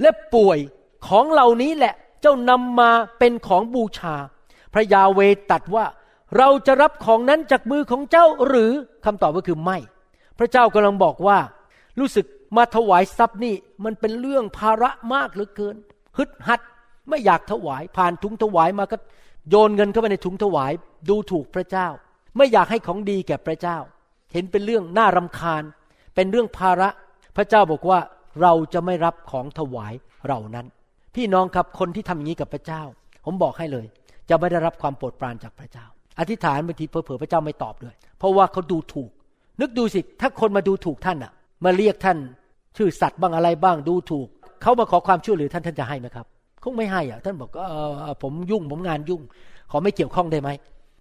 และป่วยของเหล่านี้แหละ เจ้านำมาเป็นของบูชา พระยาเวตัดว่า เราจะรับของนั้นจากมือของเจ้าหรือคำตอบก็คือไม่ พระเจ้ากำลังบอกว่า รู้สึกมาถวายทรัพย์นี่มันเป็นเรื่องภาระมากเหลือเกิน ฮึดฮัดไม่อยากถวาย ผ่านถุงถวายมาก็โยนเงินเข้าไปในถุงถวาย ดูถูกพระเจ้า ไม่อยากให้ของดีแก่พระเจ้า เห็นเป็นเรื่องน่ารำคาญ เป็นเรื่องภาระ พระเจ้าบอกว่าเราจะไม่รับของถวายเหล่านั้น พี่น้องครับคนที่ทำอย่างนี้กับพระเจ้า ผมบอกให้เลย จะไม่ได้รับความโปรดปรานจากพระเจ้า อธิษฐานบางทีเผลอพระเจ้าไม่ตอบด้วย เพราะว่าเขาดูถูก นึกดูสิถ้าคนมาดูถูกท่านอะมาเรียกท่าน ชื่อสัตว์บ้างอะไรบ้างดูถูกเขามาขอความช่วยเหลือท่านท่านจะให้ไหมครับคงไม่ให้อะท่านบอกเออผมยุ่งผมงานยุ่ง ขอไม่เกี่ยวข้องได้ไหม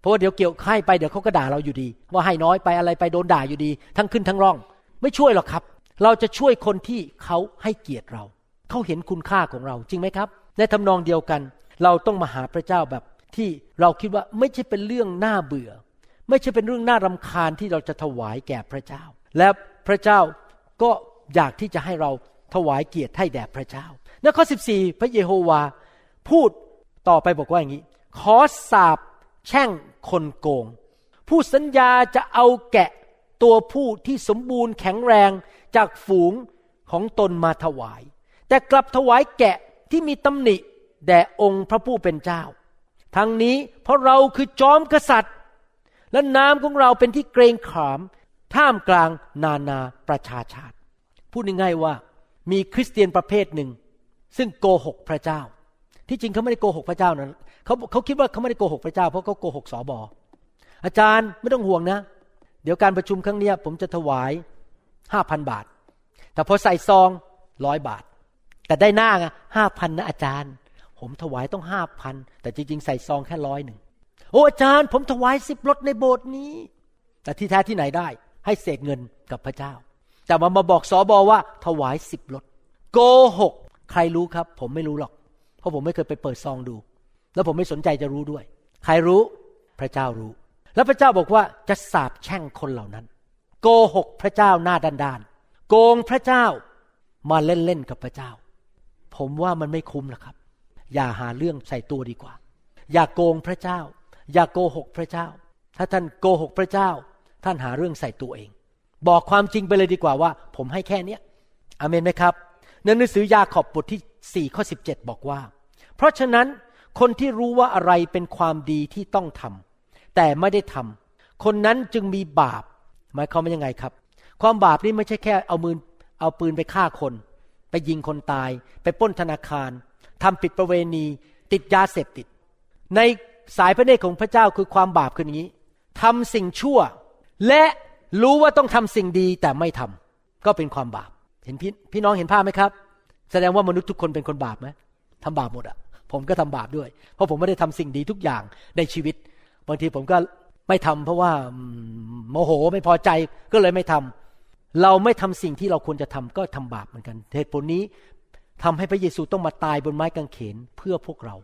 เพราะว่าเดี๋ยวเกี่ยวให้ไปเดี๋ยวเขาก็ด่าเราอยู่ดี ว่าให้น้อยไปอะไรไปโดนด่าอยู่ดี ทั้งขึ้นทั้งร่อง ไม่ช่วยหรอกครับ เราจะช่วยคนที่เขาให้เกียรติเราเขาเห็นคุณค่าของเราจริงไหมครับ ในทำนองเดียวกัน เราต้องมาหาพระเจ้าแบบที่เราคิดว่าไม่ใช่เป็นเรื่องน่าเบื่อ ไม่ใช่เป็นเรื่องน่ารำคาญที่เราจะถวายแก่พระเจ้า และพระเจ้าก็อยากที่จะให้เราถวายเกียรติให้แด่พระเจ้าในข้อ 14 พระเยโฮวา พูดต่อไปบอกว่าอย่างนี้ ขอสาบ แช่งคนโกง ผู้สัญญาจะเอาแกะตัวผู้ที่สมบูรณ์แข็งแรงจากฝูงของตนมาถวาย แต่กลับถวายแกะที่มีตำหนิแด่องค์พระผู้เป็นเจ้า ทั้งนี้เพราะเราคือจอมกษัตริย์ และนามของเราเป็นที่เกรงขาม ท่ามกลางนานาประชาชาติ พูดง่ายๆว่ามีคริสเตียนประเภทหนึ่ง ซึ่งโกหกพระเจ้า ที่จริงเขาไม่ได้โกหกพระเจ้านะเขาเขาคิดว่าเขาไม่ได้โกหกพระเจ้าเพราะเขาโกหกสอบออาจารย์ไม่ต้องห่วงนะ เดี๋ยวการประชุมครั้งนี้ผมจะถวายห้าพันบาท แต่พอใส่ซองร้อยบาท แต่ได้หน้าไงห้าพันนะอาจารย์ ผมถวายต้องห้าพันแต่จริง ๆ ใส่ซองแค่ร้อยหนึ่งโอ้อาจารย์ ผมถวายสิบรถในโบสถ์นี้ แต่ที่แท้ที่ไหนได้ ให้เศษเงินกับพระเจ้า แต่มามาบอกสอบอว่าถวายสิบรถโกหกใครรู้ครับ ผมไม่รู้หรอก เพราะผมไม่เคยไปเปิดซองดู แล้วผมไม่สนใจจะรู้ด้วย ใครรู้พระเจ้ารู้ แล้วพระเจ้าบอกว่าจะสาบแช่งคนเหล่านั้น โกหกพระเจ้าหน้าด้านๆโกงพระเจ้ามาเล่นๆกับพระเจ้า ผมว่ามันไม่คุ้มหรอกครับ อย่าหาเรื่องใส่ตัวดีกว่า อย่าโกงพระเจ้า อย่าโกหกพระเจ้า ถ้าท่านโกหกพระเจ้า ท่านหาเรื่องใส่ตัวเอง บอกความจริงไปเลยดีกว่าว่า ผมให้แค่เนี้ยอเมนไหมครับ ในหนังสือยาขอบบทที่4ข้อ17 บอกว่า เพราะฉะนั้นคนที่รู้ว่าอะไรเป็นความดีที่ต้องทำแต่ไม่ได้ทำคนนั้นจึงมีบาปหมายความว่ายังไงครับ ความบาปนี่ไม่ใช่แค่เอามือเอาปืนไปฆ่าคน ไปยิงคนตาย ไปป้นธนาคารทำผิดประเวณี ติดยาเสพติด ในสายพระเนตรของพระเจ้าคือความบาปคืออย่างนี้ทำสิ่งชั่ว และรู้ว่าต้องทำสิ่งดีแต่ไม่ทำก็เป็นความบาป เห็นพี่พี่น้องเห็นภาพไหมครับ แสดงว่ามนุษย์ทุกคนเป็นคนบาปไหมทำบาปหมดอะผมก็ทำบาปด้วย เพราะผมไม่ได้ทำสิ่งดีทุกอย่างในชีวิต บางทีผมก็ไม่ทำเพราะว่าโมโหไม่พอใจก็เลยไม่ทำเราไม่ทำสิ่งที่เราควรจะทำก็ทำบาปเหมือนกัน เหตุผลนี้ทำให้พระเยซูต้องมาตายบนไม้กางเขนเพื่อพวกเรา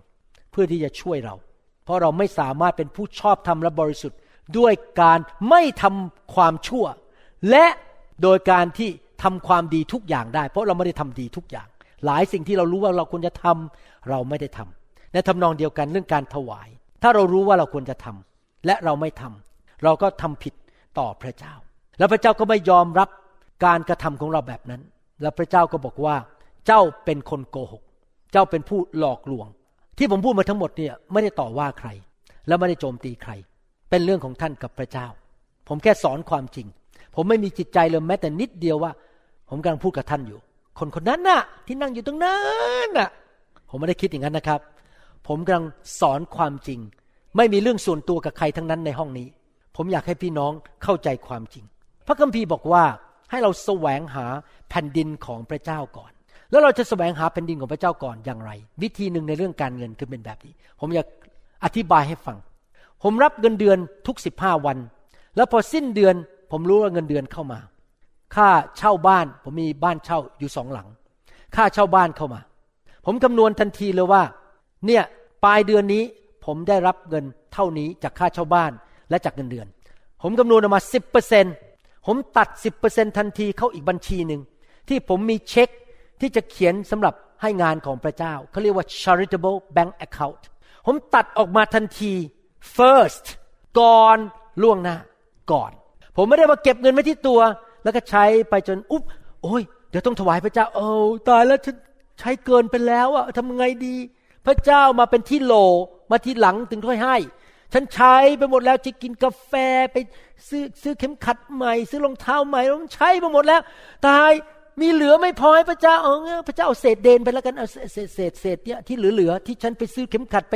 เพื่อที่จะช่วยเรา เพราะเราไม่สามารถเป็นผู้ชอบธรรมและบริสุทธิ์ ด้วยการไม่ทำความชั่ว และโดยการที่ ทำความดีทุกอย่างได้ เพราะเราไม่ได้ทำดีทุกอย่าง หลายสิ่งที่เรารู้ว่าเราควรจะทำเราไม่ได้ทำในทำนองเดียวกันเรื่องการถวาย ถ้าเรารู้ว่าเราควรจะทำและเราไม่ทำเราก็ทำผิดต่อพระเจ้า แล้วพระเจ้าก็ไม่ยอมรับการกระทำของเราแบบนั้น แล้วพระเจ้าก็บอกว่า เจ้าเป็นคนโกหก เจ้าเป็นผู้หลอกลวง ที่ผมพูดมาทั้งหมดเนี่ยไม่ได้ต่อว่าใคร และไม่ได้โจมตีใคร เป็นเรื่องของท่านกับพระเจ้า ผมแค่สอนความจริง ผมไม่มีจิตใจเลยแม้แต่นิดเดียวว่า ผมกำลังพูดกับท่านอยู่ คนคนนั้นน่ะ ที่นั่งอยู่ตรงนั้นน่ะ ผมไม่ได้คิดอย่างนั้นนะครับ ผมกำลังสอนความจริง ไม่มีเรื่องส่วนตัวกับใครทั้งนั้นในห้องนี้ ผมอยากให้พี่น้องเข้าใจความจริง พระคัมภีร์บอกว่าให้เราแสวงหาแผ่นดินของพระเจ้าก่อน แล้วเราจะแสวงหาแผ่นดินของพระเจ้าก่อนอย่างไร วิธีหนึ่งในเรื่องการเงินคือเป็นแบบนี้ ผมอยากอธิบายให้ฟัง ผมรับเงินเดือนทุกสิบห้าวัน แล้วพอสิ้นเดือน ผมรู้ว่าเงินเดือนเข้ามา ค่าเช่าบ้าน ผมมีบ้านเช่าอยู่สองหลัง ค่าเช่าบ้านเข้ามา ผมคำนวณทันทีเลยว่า เนี่ยปลายเดือนนี้ผมได้รับเงินเท่านี้จากค่าเช่าบ้านและจากเงินเดือน ผมคำนวณออกมาสิบเปอร์เซ็นผมตัดสิบเปอร์เซ็นทันทีเข้าอีกบัญชีหนึ่งที่ผมมีเช็คที่จะเขียนสำหรับให้งานของพระเจ้าเขาเรียกว่า charitable bank account ผมตัดออกมาทันที first ก่อนล่วงหน้าก่อน ผมไม่ได้มาเก็บเงินไว้ที่ตัว แล้วก็ใช้ไปจนอุ๊บโอ้ยเดี๋ยวต้องถวายพระเจ้าโอ้ตายแล้วฉันใช้เกินไปแล้วอะทำไงดี พระเจ้ามาเป็นที่โหลมาที่หลังถึงค่อยให้ ฉันใช้ไปหมดแล้วจะกินกาแฟไปซื้อซื้อเข็มขัดใหม่ ซื้อรองเท้าใหม่ผมใช้ไปหมดแล้ว ตายมีเหลือไม่พอให้พระเจ้าเออพระเจ้าเอาเศษเดนไปแล้วกันเอาเศษเศษเศษเนี่ยที่เหลือๆที่ฉันไปซื้อเข็มขัดไป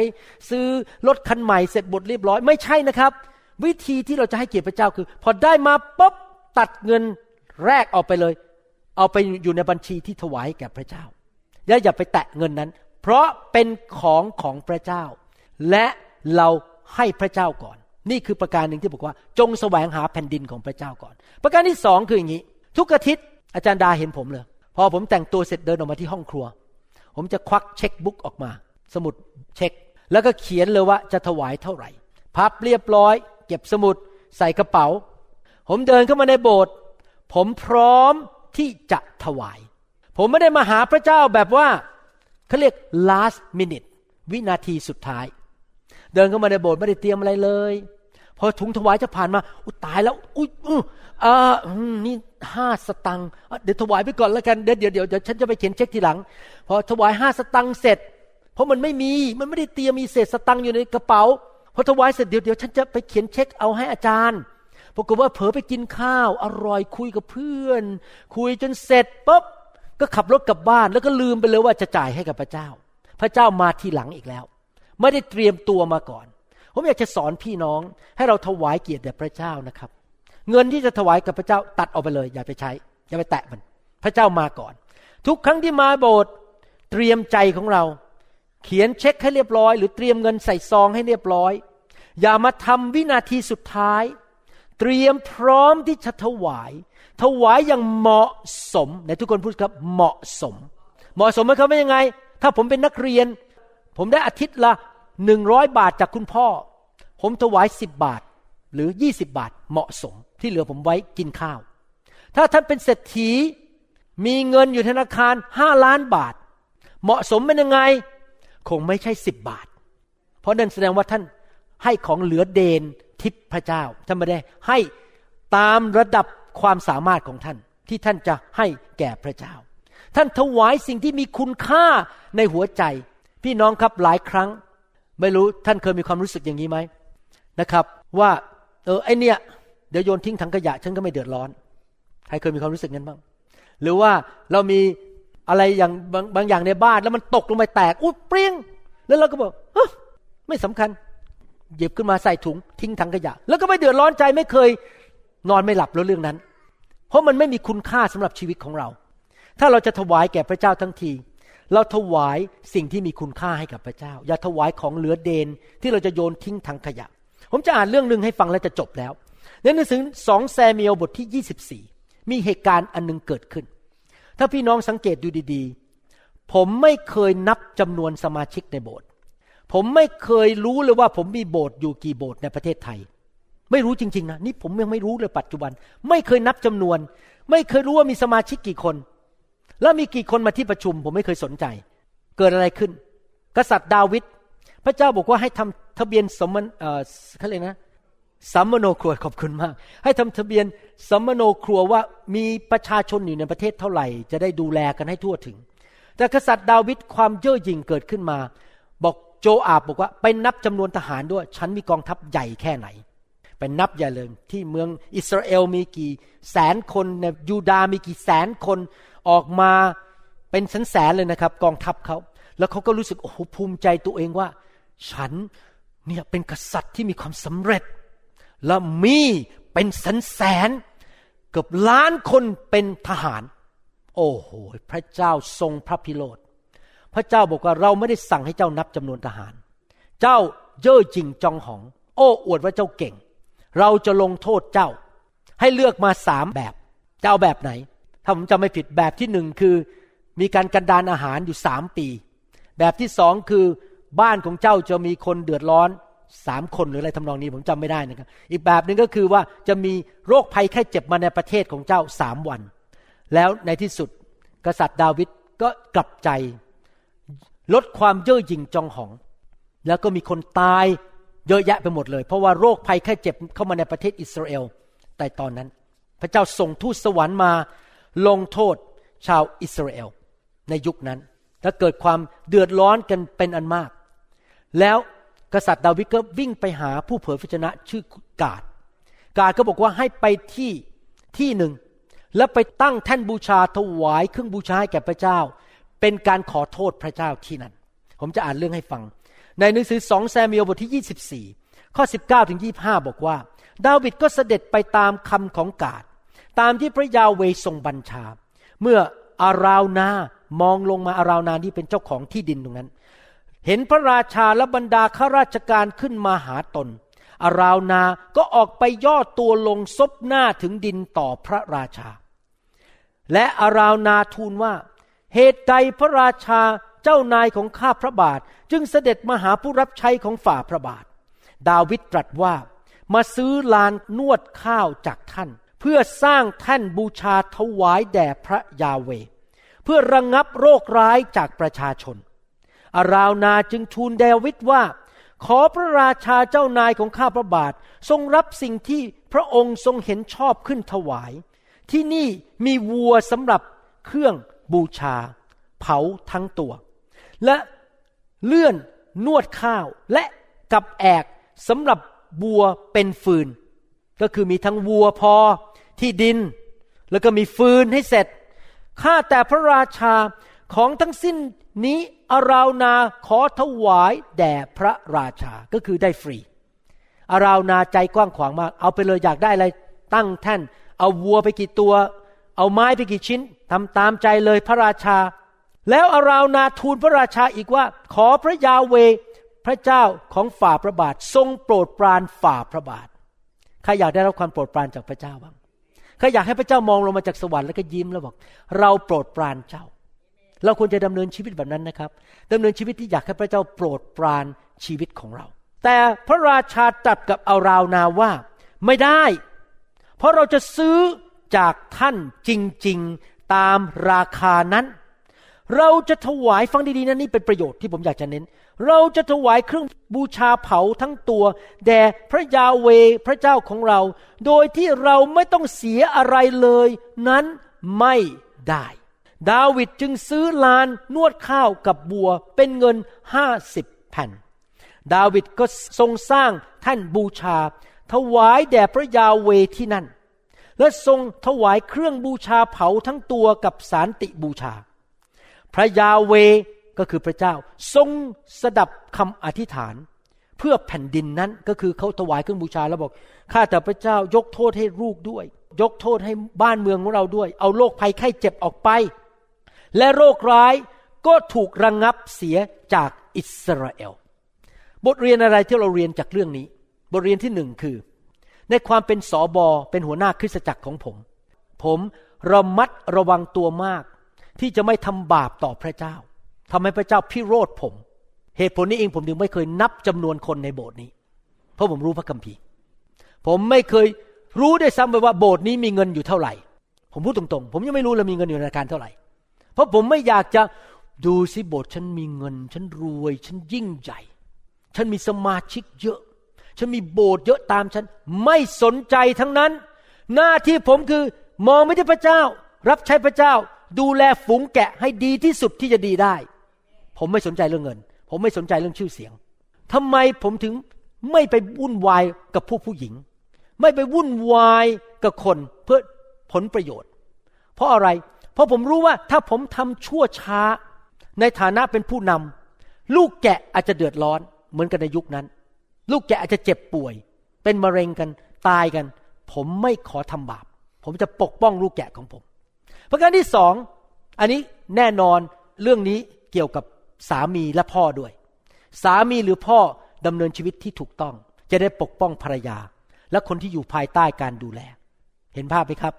ซื้อรถคันใหม่เสร็จบทเรียบร้อย ไม่ใช่นะครับ วิธีที่เราจะให้เกียรติพระเจ้าคือ พอได้มาปุ๊บ ตัดเงินแรกออกไปเลย เอาไปอยู่ในบัญชีที่ถวายแก่พระเจ้าอย่าอย่าไปแตะเงินนั้น เพราะเป็นของของพระเจ้า และเราให้พระเจ้าก่อน นี่คือประการหนึ่งที่บอกว่า จงแสวงหาแผ่นดินของพระเจ้าก่อน ประการที่สองคืออย่างนี้ ทุกอาทิตย์อาจารย์ดาเห็นผมเลย พอผมแต่งตัวเสร็จเดินออกมาที่ห้องครัว ผมจะควักเช็คบุ๊กออกมา สมุดเช็ค แล้วก็เขียนเลยว่าจะถวายเท่าไหร่ พับเรียบร้อย เก็บสมุด ใส่กระเป๋า ผมเดินเข้ามาในโบสถ์ผมพร้อมที่จะถวาย ผมไม่ได้มาหาพระเจ้าแบบว่าเขาเรียก last minute วินาทีสุดท้าย เดินเข้ามาในโบสถ์ไม่ได้เตรียมอะไรเลยพอถุงถวายจะผ่านมาอุตายแล้ว อุ้ยอ่านี่ห้าสตังค์เดี๋ยวถวายไปก่อนแล้วกันเดี๋ยวเดี๋ยวเดี๋ยวฉันจะไปเขียนเช็คทีหลัง พอถวายห้าสตังค์เสร็จ เพราะมันไม่มีมันไม่ได้เตรียมมีเศษสตังค์อยู่ในกระเป๋าพอถวายเสร็จเดี๋ยวเดี๋ยวฉันจะไปเขียนเช็คเอาให้อาจารย์ ปรากฏว่าเผลอไปกินข้าวอร่อยคุยกับเพื่อน คุยจนเสร็จปุ๊บก็ขับรถกลับบ้าน แล้วก็ลืมไปเลยว่าจะจ่ายให้กับพระเจ้า พระเจ้ามาทีหลังอีกแล้ว ไม่ได้เตรียมตัวมาก่อน ผมอยากจะสอนพี่น้องให้เราถวายเกียรติแด่พระเจ้านะครับ เงินที่จะถวายกับพระเจ้าตัดออกไปเลย อย่าไปใช้ อย่าไปแตะมัน พระเจ้ามาก่อน ทุกครั้งที่มาโบสถ์เตรียมใจของเรา เขียนเช็คให้เรียบร้อย หรือเตรียมเงินใส่ซองให้เรียบร้อย อย่ามาทำวินาทีสุดท้าย เตรียมพร้อมที่จะถวาย ถวายอย่างเหมาะสมในทุกคนพูดครับ เหมาะสม เหมาะสมไหมครับว่ายังไง ถ้าผมเป็นนักเรียน ผมได้อาทิตย์ละหนึ่งร้อยบาทจากคุณพ่อ ผมถวายสิบบาท หรือ20บาท เหมาะสม ที่เหลือผมไว้กินข้าว ถ้าท่านเป็นเศรษฐีมีเงินอยู่ธนาคารห้าล้านบาท เหมาะสมเป็นยังไง คงไม่ใช่สิบบาท เพราะนั่นแสดงว่าท่านให้ของเหลือเดน ทิพพระเจ้าท่านไม่ได้ให้ตามระดับความสามารถของท่านที่ท่านจะให้แก่พระเจ้า ท่านถวายสิ่งที่มีคุณค่าในหัวใจ พี่น้องครับหลายครั้ง ไม่รู้ท่านเคยมีความรู้สึกอย่างนี้ไหมนะครับ ว่า เออไอเนี่ยเดี๋ยวโยนทิ้งถังขยะฉันก็ไม่เดือดร้อนใครเคยมีความรู้สึกงั้นบ้างหรือว่าเรามีอะไรอย่างบางบางอย่างในบ้านแล้วมันตกลงไปแตกอุ้ยเปรี้ยง แล้วเราก็บอกไม่สำคัญ หยิบขึ้นมาใส่ถุงทิ้งถังขยะ แล้วก็ไม่เดือดร้อนใจไม่เคย นอนไม่หลับแล้วเรื่องนั้น เพราะมันไม่มีคุณค่าสำหรับชีวิตของเรา ถ้าเราจะถวายแก่พระเจ้าทั้งที เราถวายสิ่งที่มีคุณค่าให้กับพระเจ้า อย่าถวายของเหลือเดนที่เราจะโยนทิ้งถังขยะ ผมจะอ่านเรื่องหนึ่งให้ฟังแล้วจะจบแล้วในหนังสือสองแซมิเอลบทที่ 24 มีเหตุการณ์อันนึงเกิดขึ้น ถ้าพี่น้องสังเกตดูดีๆ ผมไม่เคยนับจำนวนสมาชิกในโบสถ์ ผมไม่เคยรู้เลยว่า ผมมีโบสถ์อยู่กี่โบสถ์ในประเทศไทย ไม่รู้จริง ๆ นะนี่ผมยังไม่รู้เลยปัจจุบัน ไม่เคยนับจำนวน ไม่เคยรู้ว่ามีสมาชิกกี่คน แล้วมีกี่คนมาที่ประชุม ผมไม่เคยสนใจ เกิดอะไรขึ้น กษัตริย์ดาวิดพระเจ้าบอกว่าให้ทำทะเบียนสมนเอ่อเขาเรียกนะสัมมโนครัวขอบคุณมาก ให้ทำทะเบียนสัมมโนครัวว่ามีประชาชนอยู่ในประเทศเท่าไหร่ จะได้ดูแลกันให้ทั่วถึง แต่กษัตริย์ดาวิดความเย่อหยิ่งเกิดขึ้นมา โจอาบบอกว่าไปนับจำนวนทหารด้วย ฉันมีกองทัพใหญ่แค่ไหนไปนับใหญ่เลยที่เมืองอิสราเอลมีกี่แสนคนในยูดามีกี่แสนคนออกมาเป็นแสนแสนเลยนะครับ กองทัพเขา แล้วเขาก็รู้สึกโอ้โหภูมิใจตัวเองว่า ฉันเนี่ยเป็นกษัตริย์ที่มีความสำเร็จ และมีเป็นแสนแสนเกือบล้านคนเป็นทหาร โอ้โห พระเจ้าทรงพระพิโรธ พระเจ้าบอกว่าเราไม่ได้สั่งให้เจ้านับจำนวนทหาร เจ้าเย่อจริงจองหอง โอ้อวดว่าเจ้าเก่ง เราจะลงโทษเจ้า ให้เลือกมาสามแบบเจ้าแบบไหน ถ้าผมจำไม่ผิดแบบที่หนึ่งคือ มีการกันดานอาหารอยู่สามปี แบบที่สองคือบ้านของเจ้าจะมีคนเดือดร้อนสามคนหรืออะไรทำนองนี้ผมจำไม่ได้นะครับ อีกแบบหนึ่งก็คือว่าจะมีโรคภัยแค่เจ็บมาในประเทศของเจ้าสามวัน แล้วในที่สุดกษัตริย์ดาวิดก็กลับใจ ลดความเย่อหยิ่งจองหอง แล้วก็มีคนตายเยอะแยะไปหมดเลย เพราะว่าโรคภัยแค่เจ็บเข้ามาในประเทศอิสราเอล แต่ตอนนั้น พระเจ้าส่งทูตสวรรค์มาลงโทษชาวอิสราเอล ในยุคนั้น และเกิดความเดือดร้อนกันเป็นอันมาก แล้วกษัตริย์ดาวิดก็วิ่งไปหาผู้เผยพระชนะชื่อกาด กาดก็บอกว่าให้ไปที่ที่หนึ่ง แล้วไปตั้งแท่นบูชาถวายเครื่องบูชาให้แก่พระเจ้า เป็นการขอโทษพระเจ้าที่นั่น ผมจะอ่านเรื่องให้ฟัง ในหนังสือสองแซมิเอลบทที่ 24 ข้อ 19ถึง25 บอกว่า ดาวิดก็เสด็จไปตามคำของกาด ตามที่พระยาเวทรงบัญชา เมื่ออาราวนา มองลงมาอาราวนาที่เป็นเจ้าของที่ดินตรงนั้น เห็นพระราชาและบรรดาข้าราชการขึ้นมาหาตน อาราวนา ก็ออกไปย่อตัวลงซบหน้าถึงดินต่อพระราชา และอาราวนาทูลว่า เหตุใดพระราชาเจ้านายของข้าพระบาท จึงเสด็จมาหาผู้รับใช้ของฝ่าพระบาท ดาวิดตรัสว่า มาซื้อลานนวดข้าวจากท่าน เพื่อสร้างแท่นบูชาถวายแด่พระยาเว เพื่อระงงับโรคร้ายจากประชาชน อาราวนาจึงทูลเดวิดว่า ขอพระราชาเจ้านายของข้าพระบาททรงรับสิ่งที่พระองค์ทรงเห็นชอบขึ้นถวาย ที่นี่มีวัวสำหรับเครื่อง บูชา เผาทั้งตัว และเลื่อนนวดข้าวและกับแอกสำหรับบัวเป็นฟืน ก็คือมีทั้งวัวพอที่ดิน แล้วก็มีฟืนให้เสร็จข้าแต่พระราชาของทั้งสิ้นนี้อาราวนาขอถวายแด่พระราชาก็คือได้ฟรี อาราวนาใจกว้างขวางมาก เอาไปเลยอยากได้อะไรตั้งแท่น เอาวัวไปกี่ตัว เอาไม้ไปกี่ชิ้น ทำตามใจเลยพระราชา แล้วอาราวนาทูลพระราชาอีกว่า ขอพระยาเวพระเจ้าของฝ่าพระบาท ทรงโปรดปรานฝ่าพระบาทใครอยากได้รับความโปรดปรานจากพระเจ้าบ้างใครอยากให้พระเจ้ามองลงมาจากสวรรค์แล้วก็ยิ้มแล้วบอก เราโปรดปรานเจ้า เราควรจะดำเนินชีวิตแบบนั้นนะครับดำเนินชีวิตที่อยากให้พระเจ้าโปรดปรานชีวิตของเรา แต่พระราชาตรัสกับอาราวนาว่า ไม่ได้ เพราะเราจะซื้อจากท่านจริง ตามราคานั้น เราจะถวายฟังดีๆนะนี่เป็นประโยชน์ที่ผมอยากจะเน้น เราจะถวายเครื่องบูชาเผาทั้งตัว แด่พระยาเวพระเจ้าของเรา โดยที่เราไม่ต้องเสียอะไรเลย นั้นไม่ได้ ดาวิดจึงซื้อลานนวดข้าวกับบัวเป็นเงินห้าสิบแผ่น ดาวิดก็ทรงสร้างแท่นบูชา ถวายแด่พระยาเวที่นั่น และทรงถวายเครื่องบูชาเผาทั้งตัวกับสารติบูชา พระยาเวก็คือพระเจ้าทรงสดับคำอธิษฐาน เพื่อแผ่นดินนั้นก็คือเขาถวายเครื่องบูชาแล้วบอกข้าแต่พระเจ้ายกโทษให้ลูกด้วย ยกโทษให้บ้านเมืองของเราด้วย เอาโรคภัยไข้เจ็บออกไป และโรคร้ายก็ถูกระงงับเสียจากอิสราเอล บทเรียนอะไรที่เราเรียนจากเรื่องนี้ บทเรียนที่หนึ่งคือ ในความเป็นสอบอเป็นหัวหน้าคริสตจักรของผม ผมระมัดระวังตัวมาก ที่จะไม่ทำบาปต่อพระเจ้าทำให้พระเจ้าพิโรธผม เหตุผลนี้เองผมถึงไม่เคยนับจำนวนคนในโบสถ์นี้ เพราะผมรู้พระคัมภีร์ ผมไม่เคยรู้ได้ซ้ำไปว่าโบสถ์นี้มีเงินอยู่เท่าไหร่ ผมพูดตรงๆ ผมยังไม่รู้เลยมีเงินอยู่ในธนาคารเท่าไหร่ เพราะผมไม่อยากจะดูสิโบสถ์ฉันมีเงิน ฉันรวย ฉันยิ่งใหญ่ ฉันมีสมาชิกเยอะ ฉันมีโบสถ์เยอะตามฉัน ไม่สนใจทั้งนั้น หน้าที่ผมคือมองไม่ที่พระเจ้า รับใช้พระเจ้า ดูแลฝูงแกะให้ดีที่สุดที่จะดีได้ ผมไม่สนใจเรื่องเงิน ผมไม่สนใจเรื่องชื่อเสียงทำไมผมถึงไม่ไปวุ่นวายกับผู้ผู้หญิง ไม่ไปวุ่นวายกับคนเพื่อผลประโยชน์ เพราะอะไร เพราะผมรู้ว่าถ้าผมทำชั่วช้า ในฐานะเป็นผู้นำลูกแกะอาจจะเดือดร้อนเหมือนกันในยุคนั้น ลูกแกะอาจจะเจ็บป่วย เป็นมะเร็งกันตายกัน ผมไม่ขอทำบาป ผมจะปกป้องลูกแกะของผม ประการที่สองอันนี้แน่นอนเรื่องนี้เกี่ยวกับสามีและพ่อด้วย สามีหรือพ่อดำเนินชีวิตที่ถูกต้อง จะได้ปกป้องภรรยา และคนที่อยู่ภายใต้การดูแล เห็นภาพไหมครับ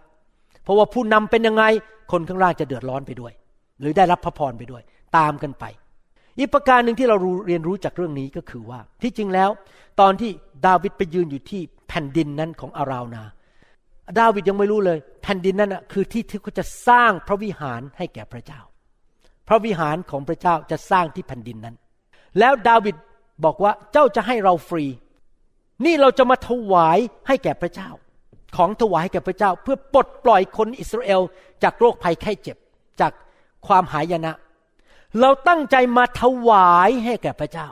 เพราะว่าผู้นำเป็นยังไงคนข้างล่างจะเดือดร้อนไปด้วย หรือได้รับพระพรไปด้วย ตามกันไป อีกประการหนึ่งที่เราเรียนรู้จากเรื่องนี้ก็คือว่า ที่จริงแล้ว ตอนที่ดาวิดไปยืนอยู่ที่แผ่นดินนั้นของอาราวนา ดาวิดยังไม่รู้เลย แผ่นดินนั้นคือที่ที่เขาจะสร้างพระวิหารให้แก่พระเจ้า พระวิหารของพระเจ้าจะสร้างที่แผ่นดินนั้น แล้วดาวิดบอกว่าเจ้าจะให้เราฟรี นี่เราจะมาถวายให้แก่พระเจ้า ของถวายให้แก่พระเจ้า เพื่อปลดปล่อยคนอิสราเอลจากโรคภัยไข้เจ็บ จากความหายนะ เราตั้งใจมาถวายให้แก่พระเจ้า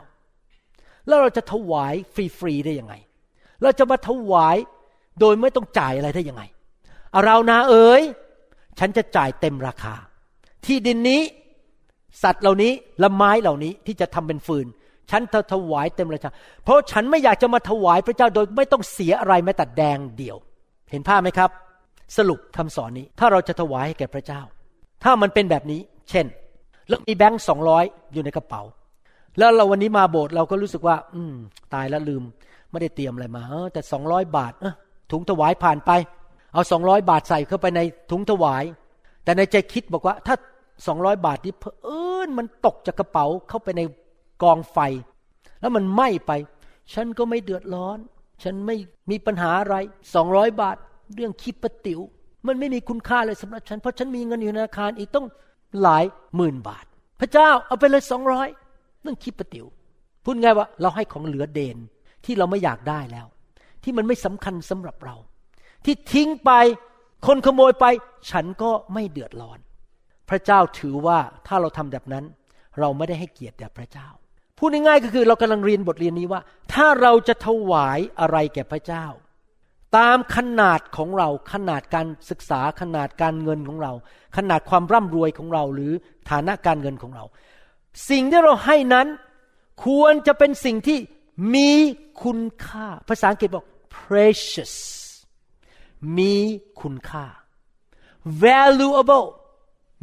แล้วเราจะถวายฟรีๆได้ยังไง เราจะมาถวายโดยไม่ต้องจ่ายอะไรได้ยังไงอารานาเอ๋ย ฉันจะจ่ายเต็มราคา ที่ดินนี้สัตว์เหล่านี้และไม้เหล่านี้ที่จะทำเป็นฟืน ฉันจะถวายเต็มราคาเพราะฉันไม่อยากจะมาถวายพระเจ้าโดยไม่ต้องเสียอะไรแม้แต่แดงเดียว เห็นภาพไหมครับ สรุปคำสอนนี้ ถ้าเราจะถวายให้แก่พระเจ้า ถ้ามันเป็นแบบนี้ เช่น แล้วมีแบงค์สองร้อยอยู่ในกระเป๋า แล้วเราวันนี้มาโบสถ์เราก็รู้สึกว่า อืม ตายแล้วลืม ไม่ได้เตรียมอะไรมาแต่สองร้อยบาทถุงถวายผ่านไป เอาสองร้อยบาทใส่เข้าไปในถุงถวาย แต่ในใจคิดบอกว่า ถ้าสองร้อยบาทนี้เอิญมันตกจากกระเป๋าเข้าไปในกองไฟ แล้วมันไหม้ไป ฉันก็ไม่เดือดร้อน ฉันไม่มีปัญหาอะไรสองร้อยบาท เรื่องคิดประติวมันไม่มีคุณค่าเลยสำหรับฉัน เพราะฉันมีเงินอยู่ในธนาคารอีกต้อง หลายหมื่นบาท พระเจ้าเอาไปเลยสองร้อยเรื่องคิดประติวพูดไงว่าเราให้ของเหลือเดนที่เราไม่อยากได้แล้ว ที่มันไม่สำคัญสำหรับเรา ที่ทิ้งไปคนขโมยไป ฉันก็ไม่เดือดร้อน พระเจ้าถือว่าถ้าเราทำแบบนั้น เราไม่ได้ให้เกียรติแด่พระเจ้าพูดง่ายๆก็คือเรากำลังเรียนบทเรียนนี้ว่า ถ้าเราจะถวายอะไรแก่พระเจ้า ตามขนาดของเราขนาดการศึกษาขนาดการเงินของเรา ขนาดความร่ำรวยของเราหรือฐานะการเงินของเรา สิ่งที่เราให้นั้นควรจะเป็นสิ่งที่มีคุณค่า ภาษาอังกฤษบอก precious มีคุณค่า valuable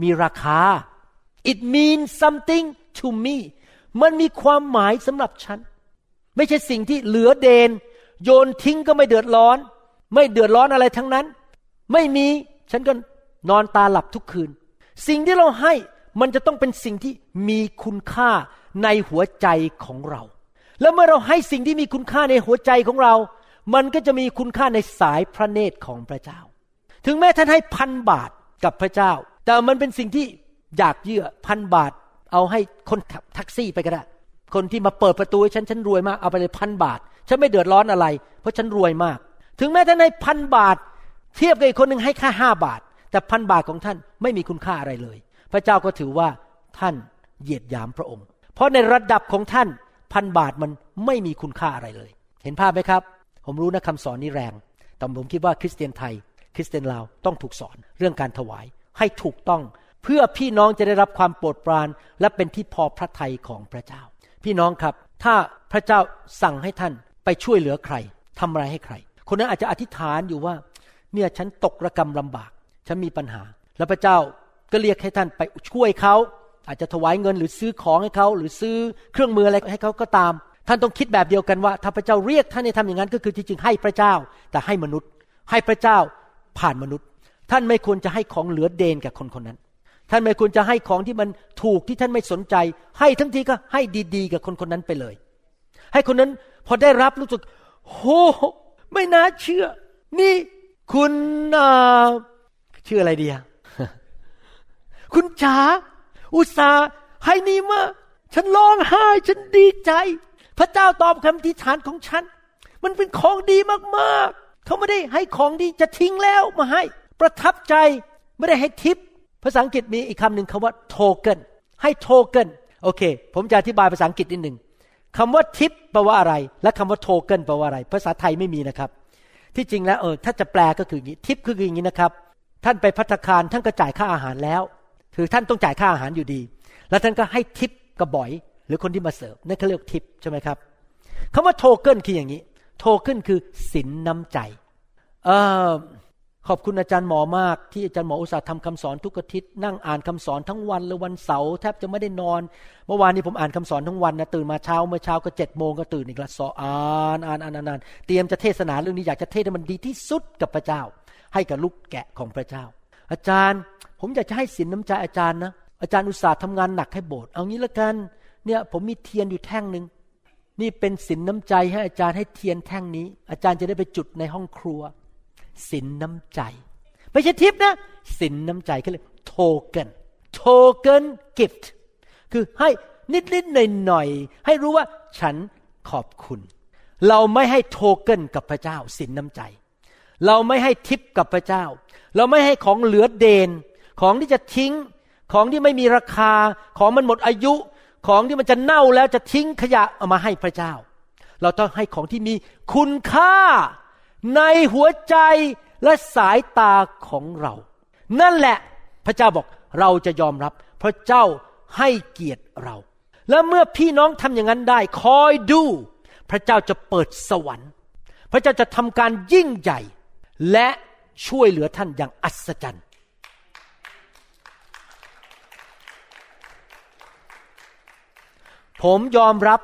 มีราคา it means something to me มันมีความหมายสำหรับฉัน ไม่ใช่สิ่งที่เหลือเดน โยนทิ้งก็ไม่เดือดร้อน ไม่เดือดร้อนอะไรทั้งนั้น ไม่มีฉันก็นอนตาหลับทุกคืน สิ่งที่เราให้มันจะต้องเป็นสิ่งที่มีคุณค่าในหัวใจของเรา แล้วเมื่อเราให้สิ่งที่มีคุณค่าในหัวใจของเรา มันก็จะมีคุณค่าในสายพระเนตรของพระเจ้า ถึงแม้ท่านให้พันบาทกับพระเจ้า แต่มันเป็นสิ่งที่อยากเยื่อพันบาท เอาให้คนขับแท็กซี่ไปก็ได้ คนที่มาเปิดประตูให้ฉันฉันรวยมากเอาไปเลยพันบาท ฉันไม่เดือดร้อนอะไร เพราะฉันรวยมาก ถึงแม้ท่านให้พันบาท เทียบกับอีกคนหนึ่งให้แค่ห้าบาท แต่พันบาทของท่านไม่มีคุณค่าอะไรเลย พระเจ้าก็ถือว่าท่านเหยียดหยามพระองค์ เพราะในระดับของท่านพันบาทมันไม่มีคุณค่าอะไรเลย เห็นภาพไหมครับ ผมรู้นะคำสอนนี้แรง แต่ผมคิดว่าคริสเตียนไทย คริสเตียนลาวต้องถูกสอนเรื่องการถวายให้ถูกต้อง เพื่อพี่น้องจะได้รับความโปรดปราน และเป็นที่พอพระทัยของพระเจ้า พี่น้องครับ ถ้าพระเจ้าสั่งให้ท่านไปช่วยเหลือใครทำอะไรให้ใคร คนนั้นอาจจะอธิษฐานอยู่ว่า เนี่ยฉันตกระกรรมลำบาก ฉันมีปัญหา แล้วพระเจ้าก็เรียกให้ท่านไปช่วยเขาอาจจะถวายเงินหรือซื้อของให้เขา หรือซื้อเครื่องมืออะไรให้เขาก็ตาม ท่านต้องคิดแบบเดียวกันว่า ถ้าพระเจ้าเรียกท่านให้ทำอย่างนั้น ก็คือที่จริงให้พระเจ้า แต่ให้มนุษย์ ให้พระเจ้าผ่านมนุษย์ ท่านไม่ควรจะให้ของเหลือเดนกับคนคนนั้น ท่านไม่ควรจะให้ของที่มันถูกที่ท่านไม่สนใจ ให้ทั้งทีก็ให้ดีๆ กับคนคนนั้นไปเลย ให้คนนั้นพอได้รับรู้สึกโห ไม่น่าเชื่อ นี่คุณชื่ออะไรดีอะคุณจ๋าอุตส่าห์ให้นี่มาฉันร้องไห้ฉันดีใจ พระเจ้าตอบคำทิฐานของฉัน มันเป็นของดีมากๆ เขาไม่ได้ให้ของดีจะทิ้งแล้วมาให้ ประทับใจไม่ได้ให้ทิป ภาษาอังกฤษมีอีกคำหนึ่งคำว่าโทเกินให้โทเกินโอเค ผมจะอธิบายภาษาอังกฤษนิดหนึ่ง คำว่าทิปแปลว่าอะไร และคำว่าโทเกินแปลว่าอะไร ภาษาไทยไม่มีนะครับ ที่จริงแล้วเออถ้าจะแปลก็คืออย่างนี้ทิปคืออย่างนี้นะครับ ท่านไปพัตคารท่านก็จ่ายค่าอาหารแล้วคือท่านต้องจ่ายค่าอาหารอยู่ดี แล้วท่านก็ให้ทิปกระบ่อย หรือคนที่มาเสิร์ฟนั่นเขาเรียกทิปใช่ไหมครับคำว่าโทเกินคืออย่างนี้ โทเกินคือสินน้ำใจอ ขอบคุณอาจารย์หมอมากที่อาจารย์หมออุตสาห์ทำคำสอนทุกอาทิตย์นั่งอ่านคำสอนทั้งวันเลยวันเสาร์แทบจะไม่ได้นอน เมื่อวานนี้ผมอ่านคำสอนทั้งวันนะตื่นมาเช้าเมื่อเช้าก็เจ็ดโมงก็ตื่นอีกละสออ่านอ่านอ่านอ่านเตรียมจะเทศนาเรื่องนี้อยากจะเทศให้มันดีที่สุดกับพระเจ้า ให้กับลูกแกะของพระเจ้า อาจารย์ ผมอยากจะให้สินน้ำใจอาจารย์นะอาจารย์อุตส่าห์ทำงานหนักให้โบสถ์เอางี้ละกันเนี่ยผมมีเทียนอยู่แท่งหนึ่งนี่เป็นสินน้ำใจให้อาจารย์ให้เทียนแท่งนี้ อาจารย์จะได้ไปจุดในห้องครัว สินน้ำใจ ไม่ใช่ทิปนะ สินน้ำใจเขาเรียก token token gift คือให้นิดนิดหน่อยหน่อยให้รู้ว่าฉันขอบคุณ เราไม่ให้โทเกนกับพระเจ้า สินน้ำใจ เราไม่ให้ทิปกับพระเจ้า เราไม่ให้ของเหลือเดน ของที่จะทิ้ง ของที่ไม่มีราคา ของมันหมดอายุ ของที่มันจะเน่าแล้วจะทิ้งขยะเอามาให้พระเจ้า เราต้องให้ของที่มีคุณค่า ในหัวใจและสายตาของเรา นั่นแหละพระเจ้าบอกเราจะยอมรับพระเจ้าให้เกียรติเรา และเมื่อพี่น้องทำอย่างนั้นได้ คอยดู พระเจ้าจะเปิดสวรรค์ พระเจ้าจะทำการยิ่งใหญ่ และช่วยเหลือท่านอย่างอัศจรรย์ผมยอมรับ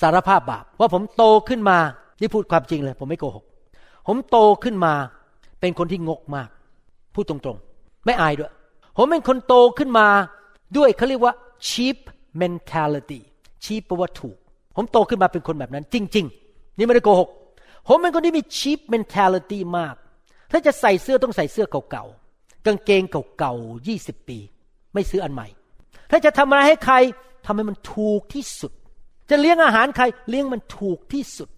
สารภาพบาปว่าผมโตขึ้นมาที่พูดความจริงเลย ผมไม่โกหก ผมโตขึ้นมาเป็นคนที่งกมาก พูดตรงๆ ไม่อายด้วย ผมเป็นคนโตขึ้นมาด้วยเขาเรียกว่า cheap mentality cheap แปลว่าถูก ผมโตขึ้นมาเป็นคนแบบนั้น จริง ๆ นี่ไม่ได้โกหก ผมเป็นคนที่มี cheap mentality มาก ถ้าจะใส่เสื้อต้องใส่เสื้อเก่าๆ กางเกงเก่าๆยี่สิบปี ไม่ซื้ออันใหม่ ถ้าจะทำอะไรให้ใครทำให้มันถูกที่สุด จะเลี้ยงอาหารใครเลี้ยงมันถูกที่สุด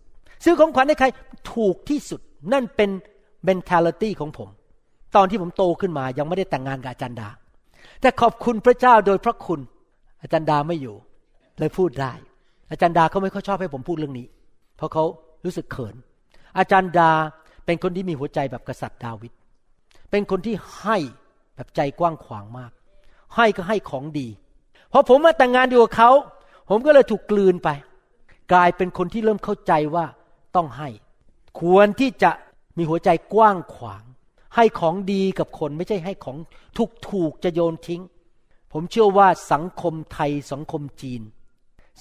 ซื้อของขวัญให้ใครถูกที่สุด นั่นเป็น mentality ของผม ตอนที่ผมโตขึ้นมายังไม่ได้แต่งงานกับอาจารย์ดา แต่ขอบคุณพระเจ้าโดยพระคุณ อาจารย์ดาไม่อยู่ เลยพูดได้ อาจารย์ดาเขาไม่ค่อยชอบให้ผมพูดเรื่องนี้ เพราะเขารู้สึกเขิน อาจารย์ดาเป็นคนที่มีหัวใจแบบกษัตริย์ดาวิดเป็นคนที่ให้แบบใจกว้างขวางมาก ให้ก็ให้ของดีพอผมมาแต่งงานอยู่กับเขา ผมก็เลยถูกกลืนไป กลายเป็นคนที่เริ่มเข้าใจว่าต้องให้ ควรที่จะมีหัวใจกว้างขวาง ให้ของดีกับคนไม่ใช่ให้ของถูกถูกจะโยนทิ้ง ผมเชื่อว่าสังคมไทยสังคมจีน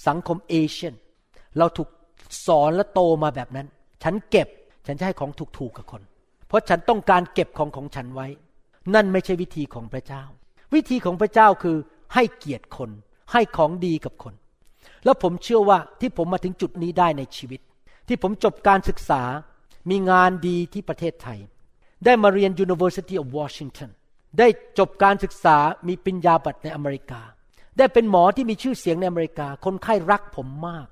สังคมเอเชียน เราถูกสอนและโตมาแบบนั้น ฉันเก็บฉันจะให้ของถูกถูกกับคน เพราะฉันต้องการเก็บของของฉันไว้ นั่นไม่ใช่วิธีของพระเจ้า วิธีของพระเจ้าคือให้เกียรติคน ให้ของดีกับคน แล้วผมเชื่อว่าที่ผมมาถึงจุดนี้ได้ในชีวิต ที่ผมจบการศึกษา มีงานดีที่ประเทศไทย ได้มาเรียน University of Washington ได้จบการศึกษามีปริญญาบัตรในอเมริกา ได้เป็นหมอที่มีชื่อเสียงในอเมริกา คนไข้รักผมมาก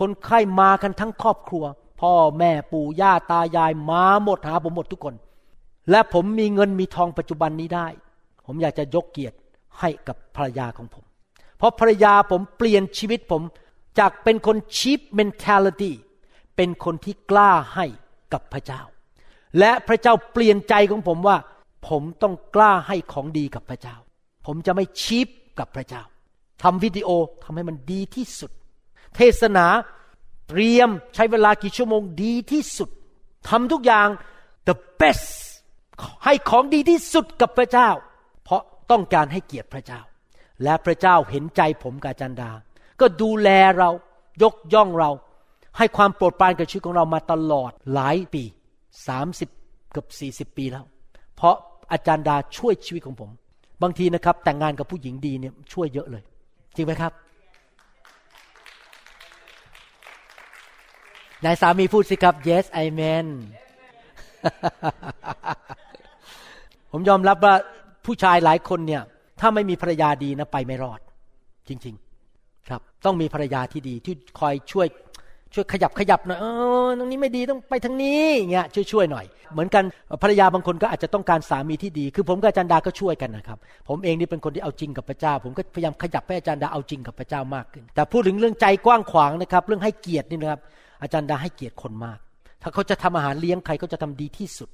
คนไข้มากันทั้งครอบครัว พ่อแม่ปู่ย่าตายายมาหมดหาผมหมดทุกคน และผมมีเงินมีทองปัจจุบันนี้ได้ ผมอยากจะยกเกียรติให้กับภรรยาของผม เพราะภรรยาผมเปลี่ยนชีวิตผมจากเป็นคน cheap mentality เป็นคนที่กล้าให้กับพระเจ้า และพระเจ้าเปลี่ยนใจของผมว่า ผมต้องกล้าให้ของดีกับพระเจ้า ผมจะไม่ชีพกับพระเจ้าทำวิดีโอทำให้มันดีที่สุด เทศนาเตรียมใช้เวลากี่ชั่วโมงดีที่สุดทำทุกอย่าง the best ให้ของดีที่สุดกับพระเจ้า เพราะต้องการให้เกียรติพระเจ้า และพระเจ้าเห็นใจผมกาจันดา ก็ดูแลเรายกย่องเรา ให้ความโปรดปรานกับชีวิตของเรามาตลอดหลายปีสามสิบกับสี่สิบปีแล้ว เพราะอาจารย์ดาช่วยชีวิตของผม บางทีนะครับ แต่งงานกับผู้หญิงดีเนี่ยช่วยเยอะเลย จริงไหมครับนายสามีพูดสิครับ yes amen ผมยอมรับว่าผู้ชายหลายคนเนี่ย ถ้าไม่มีภรรยาดีนะไปไม่รอด จริง ๆ ครับ ต้องมีภรรยาที่ดีที่คอยช่วย ช่วยขยับขยับหน่อยเออตรงนี้ไม่ดีต้องไปทางนี้เงี้ยช่วยช่วยหน่อย เหมือนกันภรรยาบางคนก็อาจจะต้องการสามีที่ดี คือผมกับอาจารย์ดาก็ช่วยกันนะครับ ผมเองนี่เป็นคนที่เอาจริงกับพระเจ้า ผมก็พยายามขยับให้อาจารย์ดาเอาจริงกับพระเจ้ามากขึ้น แต่พูดถึงเรื่องใจกว้างขวางนะครับ เรื่องให้เกียรตินี่นะครับ อาจารย์ดาให้เกียรติคนมาก ถ้าเขาจะทำอาหารเลี้ยงใครก็จะทำดีที่สุด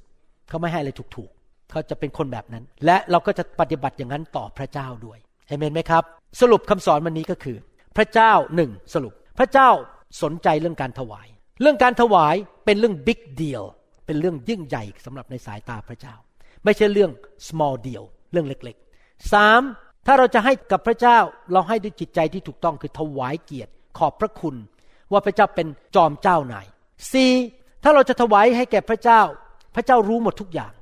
เขาไม่ให้อะไรถูกๆ เขาจะเป็นคนแบบนั้น และเราก็จะปฏิบัติอย่างนั้นต่อพระเจ้าด้วยเห็นไหมครับ สรุปคำสอนวันนี้ก็คือ พระเจ้าหนึ่งสรุป พระเจ้า สนใจเรื่องการถวาย เรื่องการถวายเป็นเรื่อง big deal เป็นเรื่องยิ่งใหญ่สำหรับในสายตาพระเจ้า ไม่ใช่เรื่อง small deal เรื่องเล็กๆสามถ้าเราจะให้กับพระเจ้าเราให้ด้วยจิตใจที่ถูกต้องคือถวายเกียรติ ขอบพระคุณ ว่าพระเจ้าเป็นจอมเจ้านายสี่ถ้าเราจะถวายให้แก่พระเจ้า พระเจ้ารู้หมดทุกอย่าง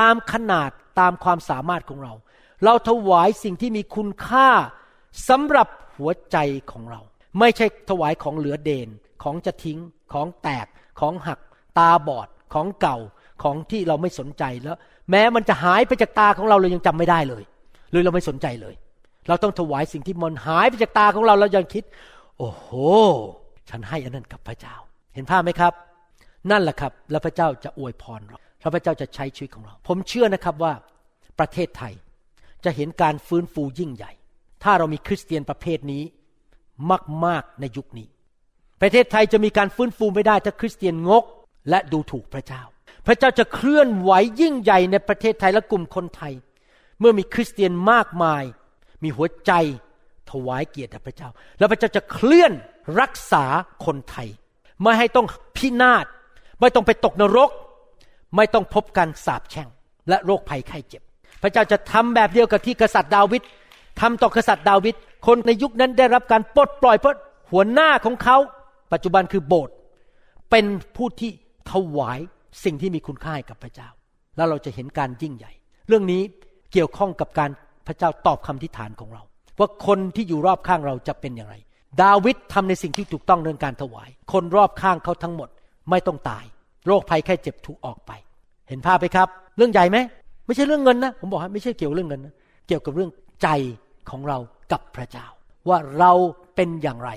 ตามขนาดตามความสามารถของเรา เราถวายสิ่งที่มีคุณค่าสำหรับหัวใจของเรา ไม่ใช่ถวายของเหลือเดนของจะทิ้ง ของแตก ของหัก ตาบอด ของเก่า ของที่เราไม่สนใจแล้ว แม้มันจะหายไปจากตาของเราเรายังจำไม่ได้เลยหรือเราไม่สนใจเลย เราต้องถวายสิ่งที่มันหายไปจากตาของเราเรายังคิด โอ้โห ฉันให้อันนั้นกับพระเจ้า เห็นภาพไหมครับ นั่นแหละครับ แล้วพระเจ้าจะอวยพรเราแล้วพระเจ้าจะใช้ชีวิตของเรา ผมเชื่อนะครับว่าประเทศไทยจะเห็นการฟื้นฟูยิ่งใหญ่ ถ้าเรามีคริสเตียนประเภทนี้ มาก ๆ ในยุคนี้ ประเทศไทยจะมีการฟื้นฟูไม่ได้ถ้าคริสเตียนงกและดูถูกพระเจ้า พระเจ้าจะเคลื่อนไหวยิ่งใหญ่ในประเทศไทยและกลุ่มคนไทย เมื่อมีคริสเตียนมากมาย มีหัวใจถวายเกียรติพระเจ้า แล้วพระเจ้าจะเคลื่อนรักษาคนไทย ไม่ให้ต้องพินาศไม่ต้องไปตกนรก ไม่ต้องพบการสาปแช่งและโรคภัยไข้เจ็บ พระเจ้าจะทำแบบเดียวกับที่กษัตริย์ดาวิด ทำต่อกษัตริย์ดาวิดคนในยุคนั้นได้รับการปลดปล่อยเพราะหัวหน้าของเขา ปัจจุบันคือโบสถ์เป็นผู้ที่ถวายสิ่งที่มีคุณค่ากับพระเจ้า แล้วเราจะเห็นการยิ่งใหญ่ เรื่องนี้เกี่ยวข้องกับการพระเจ้าตอบคำทิฏฐานของเรา ว่าคนที่อยู่รอบข้างเราจะเป็นอย่างไร ดาวิดทำในสิ่งที่ถูกต้องเรื่องการถวาย คนรอบข้างเขาทั้งหมดไม่ต้องตาย โรคภัยแค่เจ็บถูกออกไป เห็นภาพไหมครับ เรื่องใหญ่ไหมไม่ใช่เรื่องเงินนะผมบอกให้ไม่ใช่เกี่ยวเรื่องเงินนะเกี่ยวกับเรื่องใจ ของเรากับพระเจ้า ว่าเราเป็นอย่างไร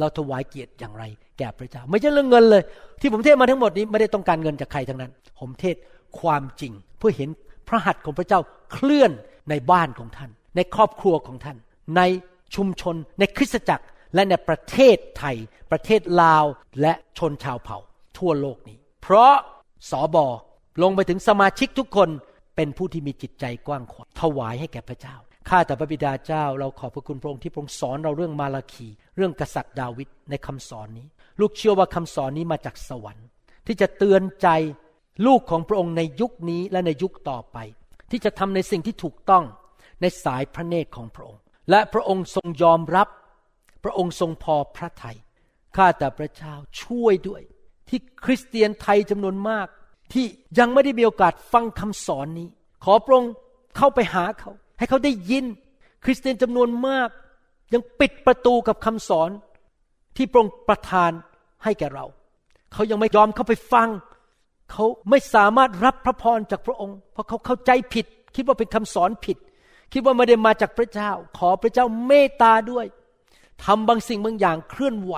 เราถวายเกียรติอย่างไร แก่พระเจ้า ไม่ใช่เรื่องเงินเลย ที่ผมเทศมาทั้งหมดนี้ไม่ได้ต้องการเงินจากใครทั้งนั้น ผมเทศความจริง เพื่อเห็นพระหัตถ์ของพระเจ้าเคลื่อนในบ้านของท่าน ในครอบครัวของท่าน ในชุมชน ในคริสตจักรและในประเทศไทย ประเทศลาวและชนชาวเผ่า ทั่วโลกนี้ เพราะสอบอลงไปถึงสมาชิกทุกคนเป็นผู้ที่มีจิตใจกว้างขวางถวายให้แก่พระเจ้า ข้าแต่พระบิดาเจ้า เราขอบพระคุณพระองค์ที่พระองค์สอนเราเรื่องมาลาคี เรื่องกษัตริย์ดาวิดในคำสอนนี้ ลูกเชื่อว่าคำสอนนี้มาจากสวรรค์ ที่จะเตือนใจลูกของพระองค์ในยุคนี้และในยุคต่อไป ที่จะทำในสิ่งที่ถูกต้องในสายพระเนตรของพระองค์ และพระองค์ทรงยอมรับ พระองค์ทรงพอพระทยัยข้าแต่พระเจ้าช่วยด้วย ที่คริสเตียนไทยจำนวนมาก ที่ยังไม่ได้มีโอกาสฟังคำสอนนี้ ขอพระองค์เข้าไปหาเขา ให้เขาได้ยิน คริสเตียนจำนวนมาก ยังปิดประตูกับคำสอนที่พระองค์ประทานให้แก่เรา เขายังไม่ยอมเข้าไปฟัง เขาไม่สามารถรับพระพรจากพระองค์ เพราะเขาเข้าใจผิด คิดว่าเป็นคำสอนผิด คิดว่าไม่ได้มาจากพระเจ้า ขอพระเจ้าเมตตาด้วยทำบางสิ่งบางอย่างเคลื่อนไหว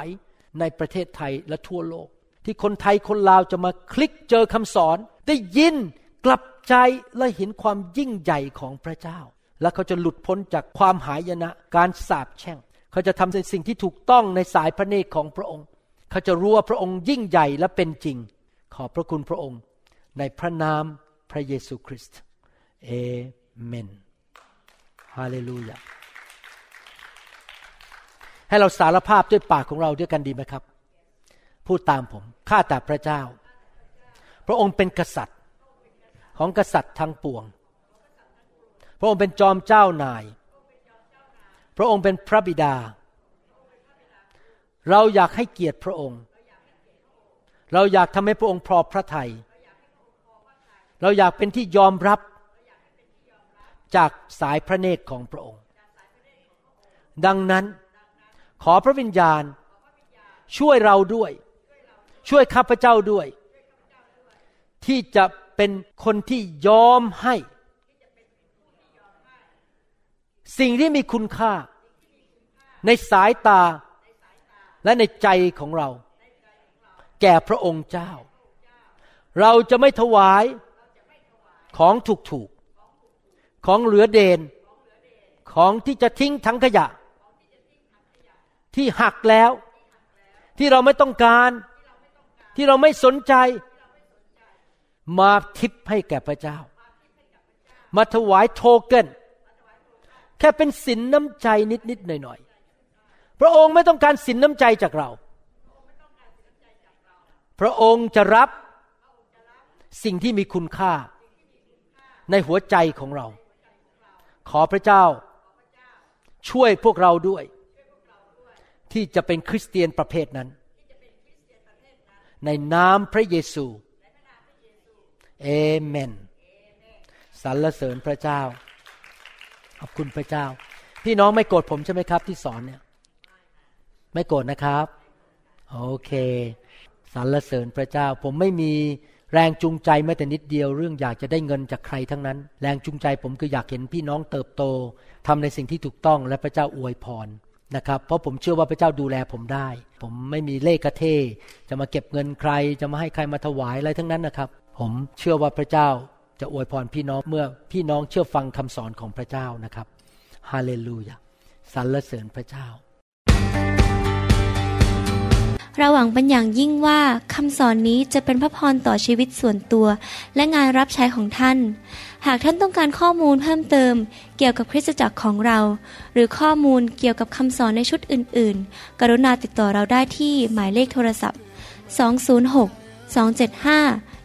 ในประเทศไทยและทั่วโลก ที่คนไทยคนลาวจะมาคลิกเจอคำสอน ได้ยินกลับใจและเห็นความยิ่งใหญ่ของพระเจ้า และเขาจะหลุดพ้นจากความหายนะ การสาปแช่ง เขาจะทำในสิ่งที่ถูกต้องในสายพระเนตรของพระองค์ เขาจะรู้ว่าพระองค์ยิ่งใหญ่และเป็นจริง ขอบพระคุณพระองค์ ในพระนามพระเยซูคริสต์เอเมนฮาเลลูยาให้เราสารภาพด้วยปากของเราด้วยกันดีไหมครับ พูดตามผมข้าแต่พระเจ้า พระองค์เป็นกษัตริย์ของกษัตริย์ทั้งปวง พระองค์เป็นจอมเจ้านาย พระองค์เป็นพระบิดา เราอยากให้เกียรติพระองค์ เราอยากทำให้พระองค์พอพระทยัยเราอยากเป็นที่ยอมรับจากสายพระเนตรของพระองค์ ดังนั้นขอพระวิญญาณช่วยเราด้วย ช่วยข้าพเจ้าด้วย ที่จะเป็นคนที่ยอมให้ สิ่งที่มีคุณค่า ในสายตาและในใจของเรา แก่พระองค์เจ้า เราจะไม่ถวายของถูกๆของเหลือเดน ของที่จะทิ้งทั้งขยะ ที่หักแล้ว ที่เราไม่ต้องการ ที่เราไม่สนใจ มาทิปให้แก่พระเจ้า มาถวายโทเก้น แค่เป็นสินน้ำใจนิดๆหน่อยๆพระองค์ไม่ต้องการสินน้ำใจจากเรา พระองค์จะรับสิ่งที่มีคุณค่า ในหัวใจของเรา ขอพระเจ้า ช่วยพวกเราด้วย ที่จะเป็นคริสเตียนประเภทนั้น ในนามพระเยซูเอเมนสรรเสริญพระเจ้า ขอบคุณพระเจ้า พี่น้องไม่โกรธผมใช่ไหมครับ ที่สอนเนี่ย ไม่โกรธนะครับ โอเคสรรเสริญพระเจ้า ผมไม่มีแรงจูงใจแม้แต่นิดเดียวเรื่องอยากจะได้เงินจากใครทั้งนั้น แรงจูงใจผมคืออยากเห็นพี่น้องเติบโตทำในสิ่งที่ถูกต้องและพระเจ้าอวยพรนะครับ เพราะผมเชื่อว่าพระเจ้าดูแลผมได้ ผมไม่มีเลขกระเทจะมาเก็บเงินใคร จะมาให้ใครมาถวายอะไรทั้งนั้นนะครับ ผมเชื่อว่าพระเจ้า จะอวยพรพี่น้องเมื่อพี่น้องเชื่อฟังคำสอนของพระเจ้านะครับฮาเลลูยาสรรเสริญพระเจ้าเราหวังเป็นอย่างยิ่งว่าคำสอนนี้จะเป็นพระพรต่อชีวิตส่วนตัว และงานรับใช้ของท่าน หากท่านต้องการข้อมูลเพิ่มเติม เกี่ยวกับคริสตจักรของเรา หรือข้อมูลเกี่ยวกับคำสอนในชุดอื่น ๆ กรุณาติดต่อเราได้ที่หมายเลขโทรศัพท์ 206 275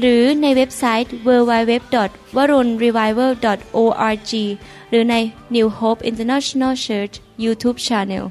หรือในเว็บไซต์ www.warunrevival.org หรือใน New Hope International Church YouTube Channel